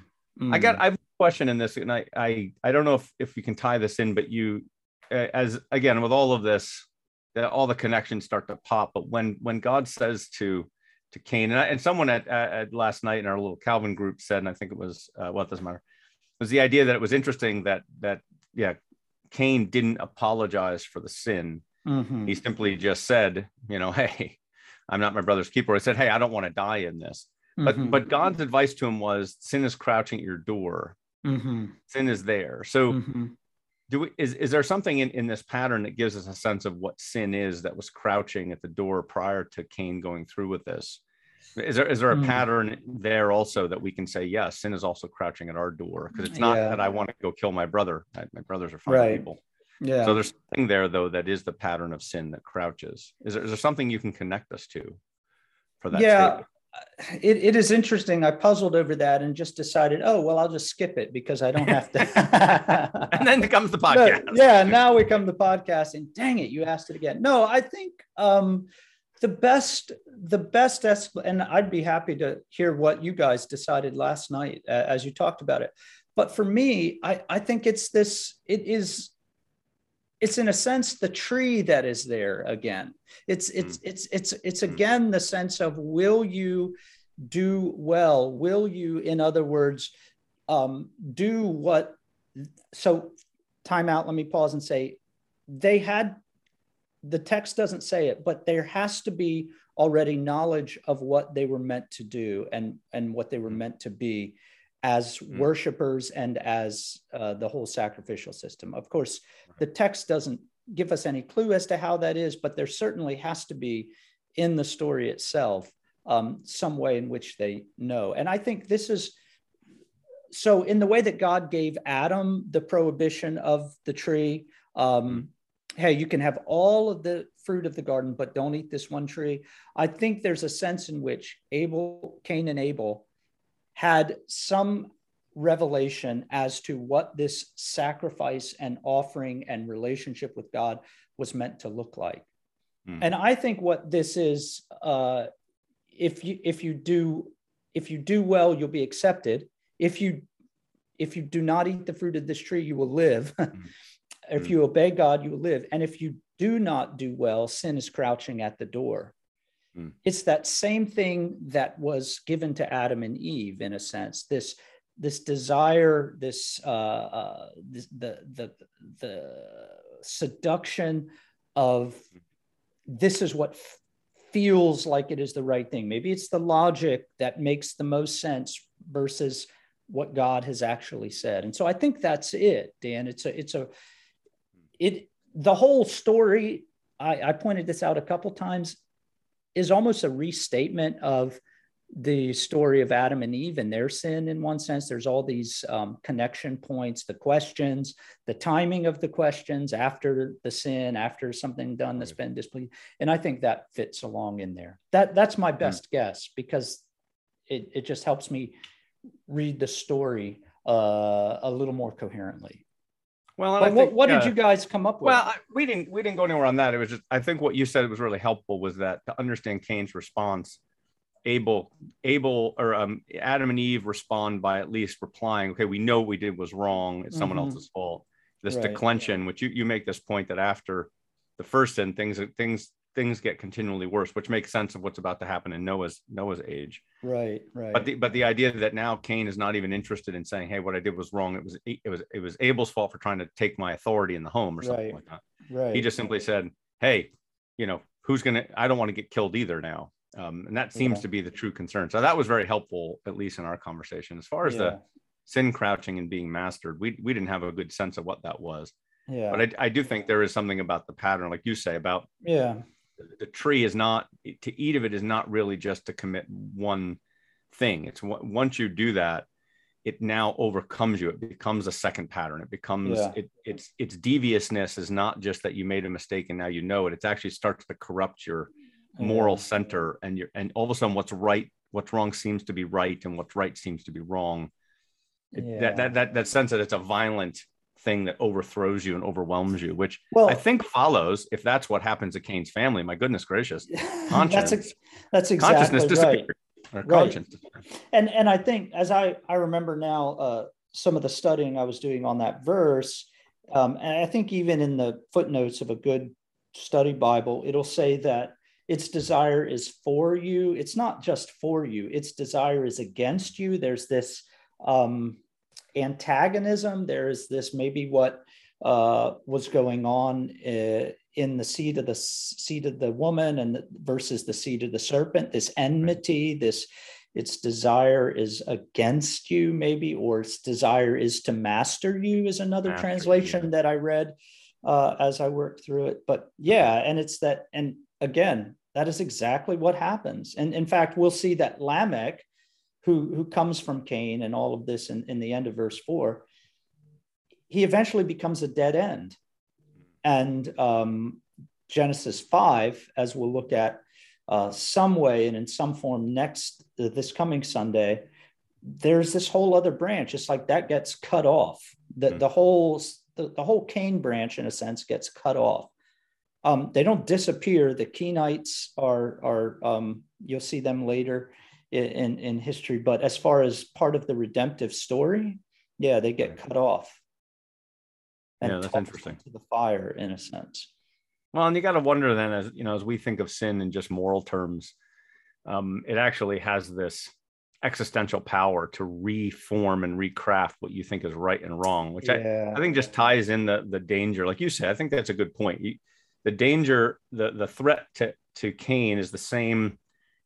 I got
Hmm.
I have a question in this, and I I I don't know if if you can tie this in, but you as again with all of this, that all the connections start to pop. But when when God says to to Cain, and, I, and someone at, at at last night in our little Calvin group said, and I think it was uh, well, it doesn't matter, was the idea that it was interesting that that yeah, Cain didn't apologize for the sin.
Mhm.
He simply just said, you know, hey, I'm not my brother's keeper. I said, hey, I don't want to die in this. But
Mhm.
but God's advice to him was sin is crouching at your door.
Mhm.
Sin is there. So
Mhm.
do we is, is there something in, in this pattern that gives us a sense of what sin is that was crouching at the door prior to Cain going through with this? Is there is there a
Hmm.
pattern there also that we can say, yes, sin is also crouching at our door? Because it's not
Yeah.
that I want to go kill my brother. I- My brothers are fine
Right.
people.
Yeah.
So there's something there though that is the pattern of sin that crouches. Is there, is there something you can connect us to for that
yeah.
statement?
It, it is interesting. I puzzled over that and just decided, oh, well, I'll just skip it because I don't have to.
And then comes the podcast.
yeah, now we come to podcasting. Dang it, you asked it again. No, I think um, the best, the best, and I'd be happy to hear what you guys decided last night uh, as you talked about it. But for me, I, I think it's this. It is. It's in a sense the tree that is there again. It's it's it's it's it's
Mm.
again the sense of will you do well? Will you, in other words, um, do what? So time out let me pause and say they had the text doesn't say it but there has to be already knowledge of what they were meant to do and and what they were meant to be as
Mm.
worshipers and as uh, the whole sacrificial system. Of course the text doesn't give us any clue as to how that is but there certainly has to be in the story itself um, some way in which they know. And i think this is so in the way that god gave adam the prohibition of the tree um, hey you can have all of the fruit of the garden but don't eat this one tree. I think there's a sense in which abel cain and abel had some revelation as to what this sacrifice and offering and relationship with god was meant to look like.
Hmm.
and i think what this is uh, if you if you do if you do well you'll be accepted. If you if you do not eat the fruit of this tree you will live if
Mm.
you obey god you will live and if you do not do well sin is crouching at the door
Mm.
it's that same thing that was given to adam and eve in a sense this this desire this uh, uh this, the the the seduction of this is what f- feels like it is the right thing. Maybe it's the logic that makes the most sense versus what God has actually said. And so I think that's it, Dan. It's a it's a it the whole story. I, I pointed this out a couple times is almost a restatement of the story of Adam and Eve and their sin in one sense. There's all these um, connection points, the questions, the timing of the questions after the sin, after something done that's been displeased. And I think that fits along in there. That that's my best guess because it, it just helps me read the story uh, a little more coherently.
Well,
what,
think,
what did
uh,
you guys come up with?
Well, I, we didn't we didn't go anywhere on that. It was just I think what you said was really helpful was that to understand Cain's response, Abel Abel or um, Adam and Eve respond by at least replying, okay, we know what we did was wrong. It's someone
Mhm.
else's fault. This
Right.
declension, which you you make this point that after the first sin, things things things get continually worse, which makes sense of what's about to happen in Noah's Noah's age.
right, right.
But the but the idea that now Cain is not even interested in saying, hey, what I did was wrong. It was it was it was Abel's fault for trying to take my authority in the home or something
Right.
like that
right.
he just simply said hey you know who's gonna i don't want to get killed either now um, and that seems
Yeah.
to be the true concern so that was very helpful at least in our conversation as far as
yeah.
the sin crouching and being mastered we, we didn't have a good sense of what that was
yeah.
but I, I do think there is something about the pattern like you say about
yeah.
The, tree is not to eat of it is not really just to commit one thing it's once you do that it now overcomes you it becomes a second pattern it becomes
Yeah.
it, it's its deviousness is not just that you made a mistake and now you know it it actually starts to corrupt your moral center and your and all of a sudden what's right what's wrong seems to be right and what's right seems to be wrong. It,
Yeah.
that, that that that sense that it's a violent thing that overthrows you and overwhelms you, which
Well,
I think follows if that's what happens to Cain's family. My goodness gracious,
that's ex- that's exactly
consciousness
right.
disappeared.
Right. And and I think as I I remember now uh, some of the studying I was doing on that verse, um, and I think even in the footnotes of a good study Bible, it'll say that its desire is for you. It's not just for you. Its desire is against you. There's this um, antagonism. There is this maybe what uh, was going on uh, in the seed of the seed of the woman and the, versus the seed of the serpent. This enmity, this its desire is against you, maybe, or its desire is to master you, is another
Master
translation
you.
that I read uh, as I worked through it. But yeah, and it's that, and again, that is exactly what happens. And in fact, we'll see that Lamech, who, who comes from Cain and all of this in, in the end of verse four, he eventually becomes a dead end. And um, Genesis 5, as we'll look at uh, some way and in some form next uh, this coming Sunday, there's this whole other branch. It's like that gets cut off. The,
Hmm.
the whole the, the whole Cain branch, in a sense, gets cut off. Um, they don't disappear. The Kenites are are um, you'll see them later in, in history. But as far as part of the redemptive story, yeah, they get cut off.
Yeah, that's interesting.
To the fire, in a sense.
Well, and you got to wonder then, as you know, as we think of sin in just moral terms, um, it actually has this existential power to reform and recraft what you think is right and wrong, which I, I think just ties in the the danger. Like you said, I think that's a good point. You, the danger, the the threat to to Cain is the same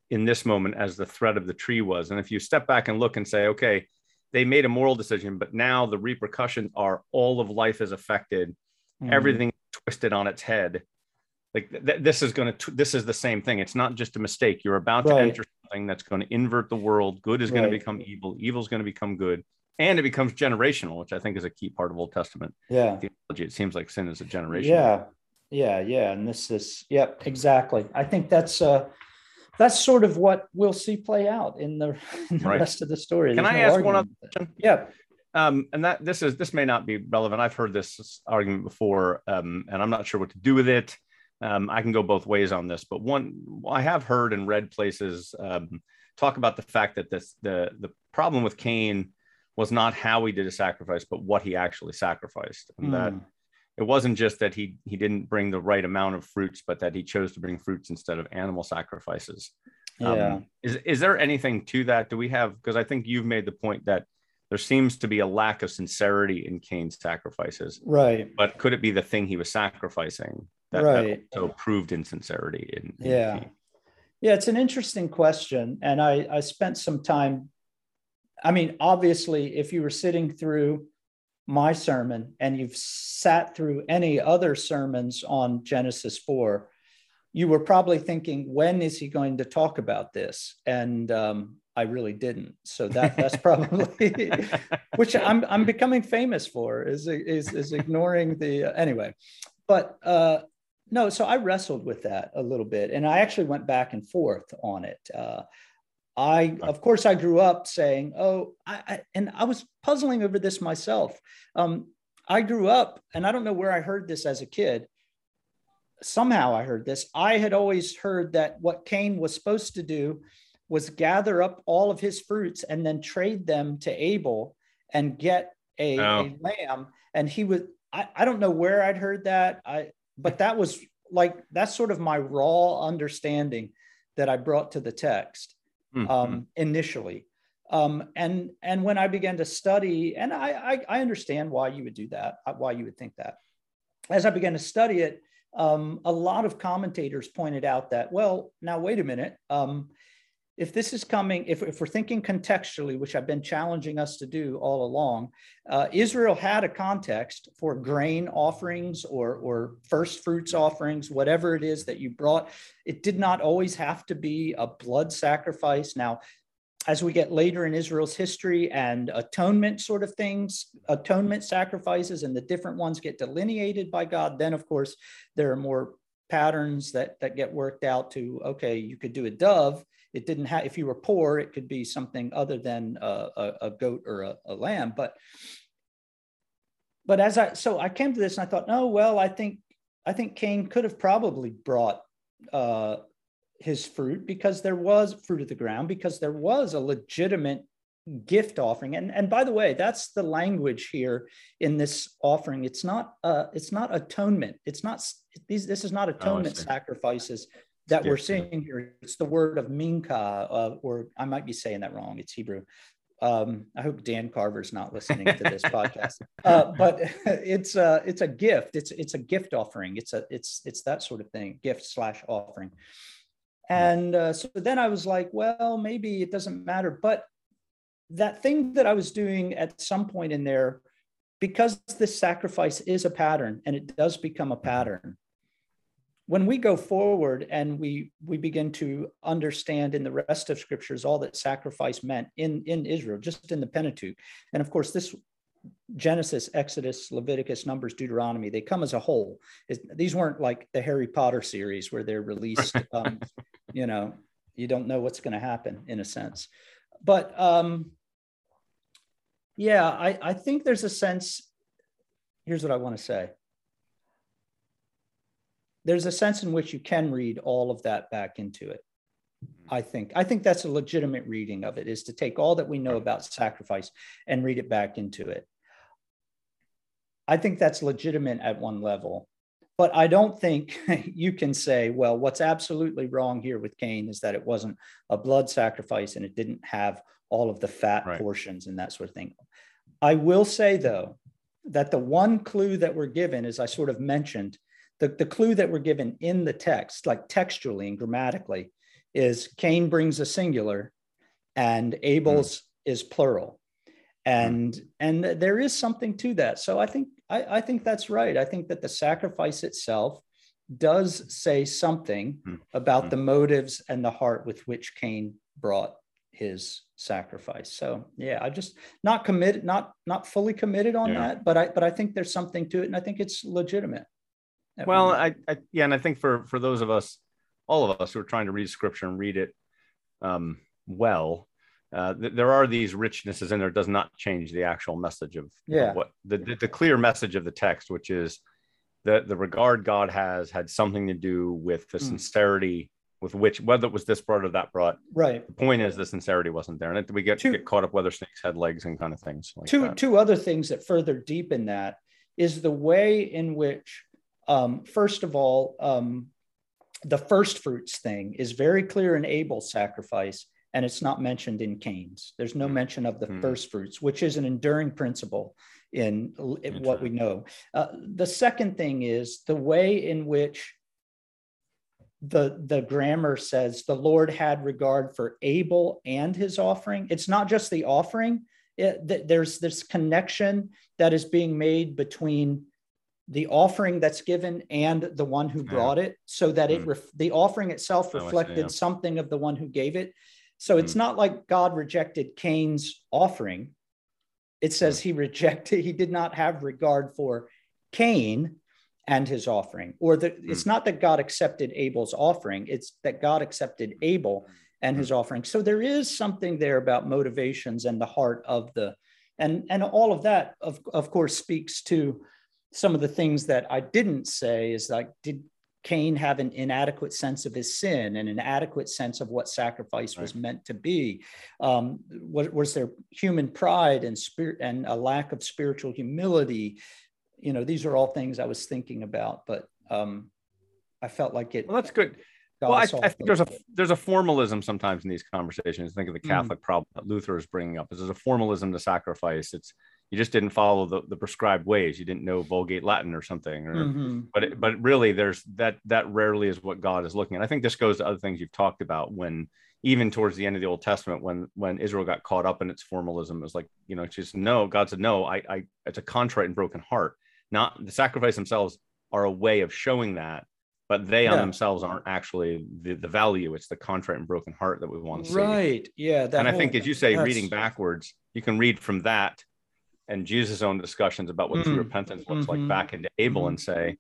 in this moment as the threat of the tree was. And if you step back and look and say, okay, they made a moral decision, but now the repercussions are all of life is affected,
Mhm.
everything twisted on its head. Like th- th- this is going to this is the same thing. It's not just a mistake. You're about to enter something that's going to invert the world. Good is going to become evil. Evil is going to become good. And it becomes generational, which I think is a key part of Old Testament
yeah.
theology. It seems like sin is a generation.
Yeah, yeah, yeah. And this is, yep, exactly. I think that's uh that's sort of what we'll see play out in the, in the
Right.
rest of the story.
Can
There's
I
no
ask one
argument
other question?
Yeah,
Um, and that this is this may not be relevant. I've heard this argument before, um, and I'm not sure what to do with it. Um, I can go both ways on this, but one I have heard and read places um, talk about the fact that this the the problem with Cain was not how he did a sacrifice, but what he actually sacrificed, and that
Mm.
It wasn't just that he he didn't bring the right amount of fruits, but that he chose to bring fruits instead of animal sacrifices.
yeah.
Um, is is there anything to that? Do we have? Because I think you've made the point that there seems to be a lack of sincerity in Cain's sacrifices.
right.
But could it be the thing he was sacrificing that,
Right.
that also proved insincerity? In, in
Yeah.
Cain?
Yeah, it's an interesting question. And I, I spent some time. I mean, obviously, if you were sitting through my sermon and you've sat through any other sermons on Genesis 4, you were probably thinking, when is he going to talk about this? And um, I really didn't. So that that's probably which I'm I'm becoming famous for is is is ignoring the anyway. But uh, no, so I wrestled with that a little bit, and I actually went back and forth on it. Uh, I, of course, I grew up saying, "Oh," I, I, and I was puzzling over this myself. Um, I grew up, and I don't know where I heard this as a kid. Somehow I heard this. I had always heard that what Cain was supposed to do was gather up all of his fruits and then trade them to Abel and get a,
Oh.
a lamb. And he was, I, I don't know where I'd heard that. I, but that was like, that's sort of my raw understanding that I brought to the text
Mhm.
um, initially. Um, and and when I began to study, and I, I I understand why you would do that, uh, why you would think that. As I began to study it, um, a lot of commentators pointed out that well, now wait a minute. If this is coming, if, if we're thinking contextually, which I've been challenging us to do all along, uh, Israel had a context for grain offerings or, or first fruits offerings, whatever it is that you brought. It did not always have to be a blood sacrifice. Now, as we get later in Israel's history and atonement sort of things, atonement sacrifices and the different ones get delineated by God, then of course there are more patterns that that get worked out to okay you could do a dove. It didn't have if you were poor it could be something other than a, a, a goat or a, a, lamb. But but as i so i came to this and i thought no well i think i think cain could have probably brought uh, his fruit because there was fruit of the ground because there was a legitimate gift offering. And and by the way that's the language here in this offering. It's not uh it's not atonement. It's not these this is not oh, atonement oh, sacrifices that we're seeing here. It's the word of minka uh, or i might be saying that wrong. It's hebrew. Um, I hope Dan Carver's not listening to this podcast, uh, but it's a it's a gift. It's it's a gift offering. It's a it's it's that sort of thing, gift slash offering. And uh, so then I was like, well, maybe it doesn't matter. But that thing that I was doing at some point in there, because this sacrifice is a pattern and it does become a pattern. When we go forward and we we begin to understand in the rest of scriptures all that sacrifice meant in, in Israel, just in the Pentateuch, and of course this Genesis, Exodus, Leviticus, Numbers, Deuteronomy, they come as a whole. It, these weren't like the Harry Potter series where they're released, um, you know, you don't know what's going to happen in a sense. But um, yeah, I, I think there's a sense. Here's what I want to say there's a sense in which you can read all of that back into it. I think I think that's a legitimate reading of it is to take all that we know about sacrifice and read it back into it. I think that's legitimate at one level. But I don't think you can say, well, what's absolutely wrong here with Cain is that it wasn't a blood sacrifice and it didn't have all of the fat right. portions and that sort of thing. I will say, though, that the one clue that we're given, as I sort of mentioned, the, the clue that we're given in the text, like textually and grammatically, is Cain brings a singular and Abel's mm. is plural. And mm. and there is something to that. So I think I, I think that's right. I think that the sacrifice itself does say something mm. about mm. the motives and the heart with which Cain brought his sacrifice. So yeah, I just not committed, not not fully committed on yeah. that, but I but I think there's something to it, and I think it's legitimate.
Well, I, I yeah, and I think for for those of us, all of us who are trying to read scripture and read it um, well, uh, th- there are these richnesses in there. It does not change the actual message of,
yeah.
Of what the, the the clear message of the text, which is the the regard God has had something to do with the mm. sincerity with which whether it was this brought or that brought.
Right.
The point is the sincerity wasn't there, and we get two, get caught up whether snakes had legs and kind of things.
Like two
that.
two other things that further deepen that is the way in which, um, first of all, um, the first fruits thing is very clear in Abel's sacrifice, and it's not mentioned in Cain's. There's no hmm. mention of the mm. first fruits, which is an enduring principle in, in what we know. Uh, the second thing is the way in which the the grammar says the lord had regard for abel and his offering it's not just the offering it, there's this connection that is being made between the offering that's given and the one who brought yeah. it so that it mm. ref, the offering itself reflected yeah. something of the one who gave it so it's mm. not like god rejected cain's offering it says mm. he rejected he did not have regard for cain and his offering. Or that mm. it's not that God accepted Abel's offering, it's that God accepted Abel and his offering. So there is something there about motivations and the heart of the and and all of that of, of course speaks to some of the things that I didn't say is like did Cain have an inadequate sense of his sin and an adequate sense of what sacrifice right. was meant to be? Um, was, was, there human pride and spirit and a lack of spiritual humility? you know, these are all things I was thinking about, but um, I felt like it.
Well, that's good. Well, I, I, think there's a there's a formalism sometimes in these conversations. Think of the mm. Catholic mm. problem that Luther is bringing up. Is there's a formalism to sacrifice. It's you just didn't follow the, the prescribed ways. You didn't know Vulgate Latin or something. Or, mm-hmm. But it, but really, there's that that rarely is what God is looking at. I think this goes to other things you've talked about when even towards the end of the Old Testament, when when Israel got caught up in its formalism, it was like you know, just no. God said no. I I it's a contrite and broken heart not the sacrifice themselves are a way of showing that but they yeah. on themselves aren't actually the, the value it's the contrite and broken heart that we want to see
right yeah
and whole, i think as you say reading backwards you can read from that and jesus own discussions about what mm, true repentance looks mm-hmm, like back into abel mm-hmm. and say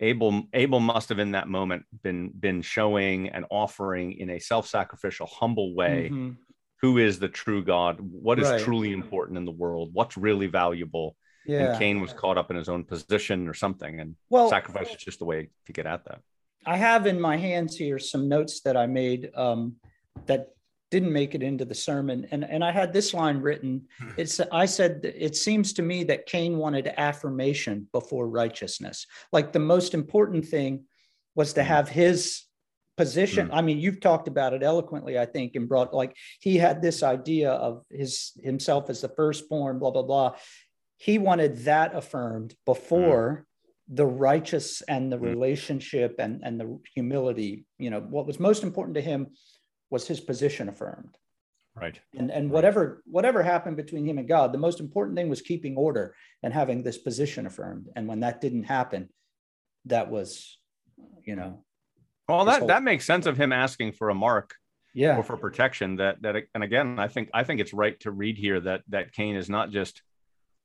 Abel Abel must have in that moment been been showing and offering in a self-sacrificial, humble way mm-hmm. who is the true God, what is right. truly important in the world, what's really valuable. Yeah. And Cain was caught up in his own position or something, and well, sacrifice is just the way to get at that.
I have in my hands here some notes that I made um, that didn't make it into the sermon and and I had this line written hmm. it's I said it seems to me that Cain wanted affirmation before righteousness like the most important thing was to hmm. have his position mm. I mean you've talked about it eloquently I think and brought like he had this idea of his himself as the firstborn blah blah blah he wanted that affirmed before mm. the righteous and the relationship and and the humility you know what was most important to him was his position affirmed.
Right.
And and whatever whatever happened between him and God, the most important thing was keeping order and having this position affirmed. And when that didn't happen, that was, you know.
Well, that whole- that makes sense of him asking for a mark
yeah
or for protection that that and again i think i think it's right to read here that that cain is not just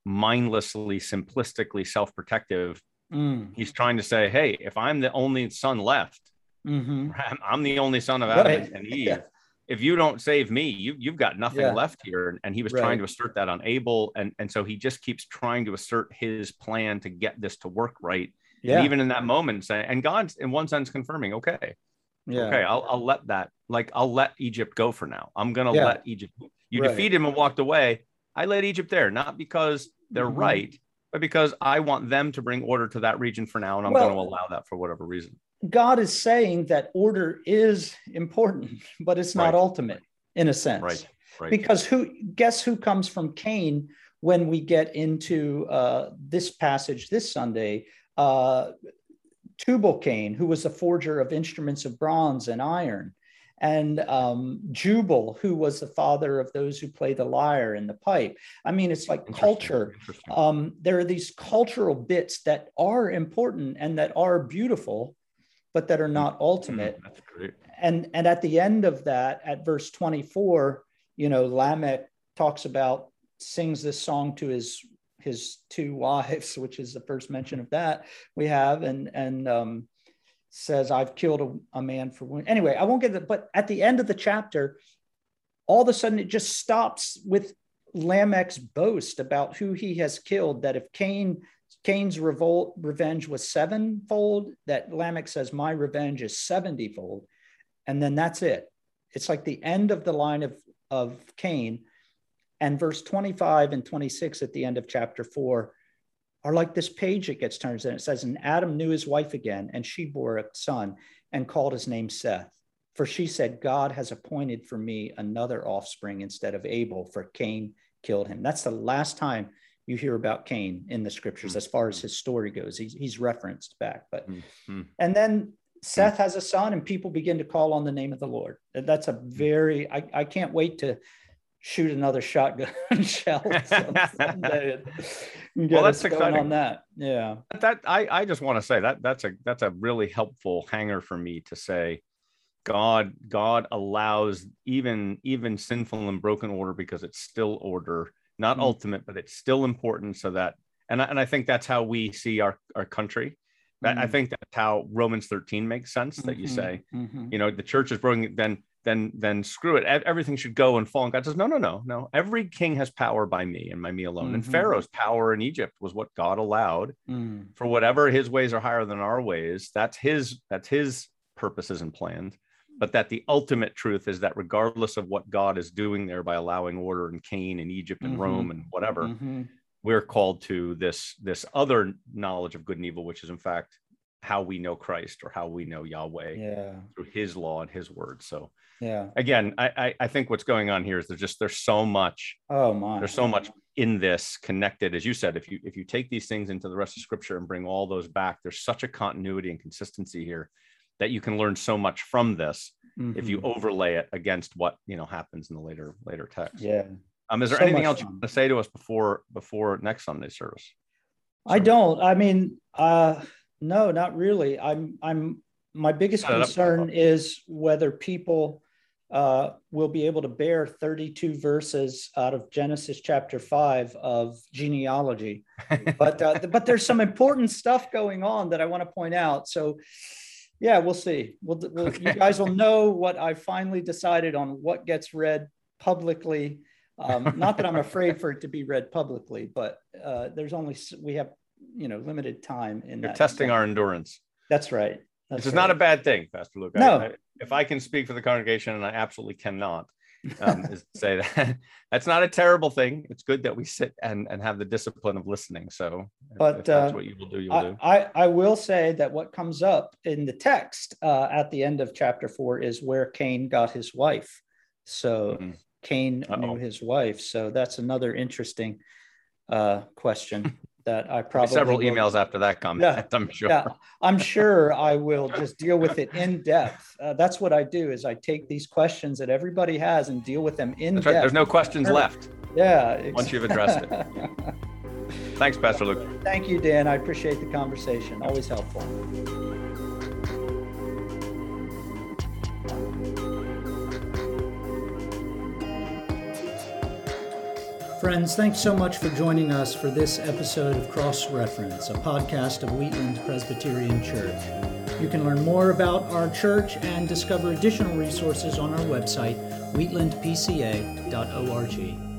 mindlessly simplistically self-protective mm. he's trying to say hey if i'm the only son left Mm-hmm. I'm the only son of Adam right. and Eve. Yeah. If you don't save me, you you've got nothing yeah. left here. And he was right. trying to assert that on Abel, and and so he just keeps trying to assert his plan to get this to work right. Yeah. And even in that moment, saying, and God's in one sense confirming, okay, yeah. okay, I'll I'll let that like I'll let Egypt go for now. I'm gonna yeah. let Egypt. You right. defeat him and walked away. I let Egypt there, not because they're mm-hmm. right, but because I want them to bring order to that region for now, and I'm well, going to allow that for whatever reason.
God is saying that order is important, but it's not right. ultimate in a sense.
Right. Right.
Because who guess who comes from Cain when we get into uh, this passage this Sunday? Uh, Tubal Cain, who was a forger of instruments of bronze and iron, and um, Jubal, who was the father of those who play the lyre and the pipe. I mean, it's like culture. Um, there are these cultural bits that are important and that are beautiful, but that are mm-hmm. not ultimate.
That's great.
And and at the end of that, at verse 24, you know, Lamech talks about sings this song to his his two wives, which is the first mention of that we have, and and um, says, "I've killed a, a man for wound." Anyway, I won't get that. But at the end of the chapter, all of a sudden, it just stops with Lamech's boast about who he has killed. That if Cain Cain's revolt revenge was sevenfold. That Lamech says, My revenge is 70fold. And then that's it. It's like the end of the line of, of Cain. And verse 25 and 26 at the end of chapter four are like this page that gets turned. And it says, And Adam knew his wife again, and she bore a son and called his name Seth. For she said, God has appointed for me another offspring instead of Abel, for Cain killed him. That's the last time you hear about Cain in the scriptures mm-hmm. as far as his story goes. He's, he's referenced back, but mm-hmm. and then Seth has a son, and people begin to call on the name of the Lord. That's a very I, I can't wait to shoot another shotgun shell someday. well, that's exciting on that. Yeah,
that I I just want to say that that's a that's a really helpful hanger for me to say. God God allows even even sinful and broken order because it's still order not mm-hmm. ultimate, but it's still important so that, and I, and I think that's how we see our, our country. Mm-hmm. I think that's how Romans 13 makes sense that you mm-hmm. say, mm-hmm. you know, the church is broken, then, then, then screw it. Everything should go and fall. And God says, no, no, no, no. Every king has power by me and by me alone. And mm-hmm. Pharaoh's power in Egypt was what God allowed mm. for whatever his ways are higher than our ways. That's his, that's his purposes and plans but that the ultimate truth is that regardless of what God is doing there by allowing order in Cain and Egypt and mm-hmm. Rome and whatever, mm-hmm. we're called to this this other knowledge of good and evil, which is in fact how we know Christ or how we know Yahweh
yeah.
through His law and His word. So
yeah,
again, I, I I think what's going on here is there's just there's so much.
Oh my,
there's so much in this connected as you said if you if you take these things into the rest of scripture and bring all those back there's such a continuity and consistency here that you can learn so much from this mm-hmm. if you mm-hmm. overlay it against what you know happens in the later later text.
Yeah.
Um, is there so anything else fun. you want to say to us before before next Sunday service?
I don't. I mean, uh, no, not really. I'm I'm my biggest concern is whether people uh, we'll be able to bear 32 verses out of Genesis chapter 5 of genealogy. but, uh, but there's some important stuff going on that I want to point out. So, yeah, we'll see. We'll, we'll okay. you guys will know what I finally decided on what gets read publicly. Um, not that I'm afraid for it to be read publicly, but uh, there's only we have you know limited time in
You're testing our endurance.
That's right. That's
Which is right. not a bad thing, Pastor Luke. No. I, I, if I can speak for the congregation, and I absolutely cannot, um, is say that that's not a terrible thing. It's good that we sit and, and have the discipline of listening. So,
but
if that's uh, what you will do, you'll
I,
do.
I, I will say that what comes up in the text uh, at the end of chapter four is where Cain got his wife. So mm-hmm. Cain Uh-oh. knew his wife. So that's another interesting uh, question. that I probably
several will, emails after that comment. Yeah, I'm sure. Yeah,
I'm sure I will just deal with it in depth. Uh, that's what I do is I take these questions that everybody has and deal with them in that's depth. Right.
There's no questions left.
Yeah.
Once you've addressed it. Thanks, Pastor Luke.
Thank you, Dan. I appreciate the conversation. Always helpful. Friends, thanks so much for joining us for this episode of Cross Reference, a podcast of Wheatland Presbyterian Church. You can learn more about our church and discover additional resources on our website, wheatlandpca.org.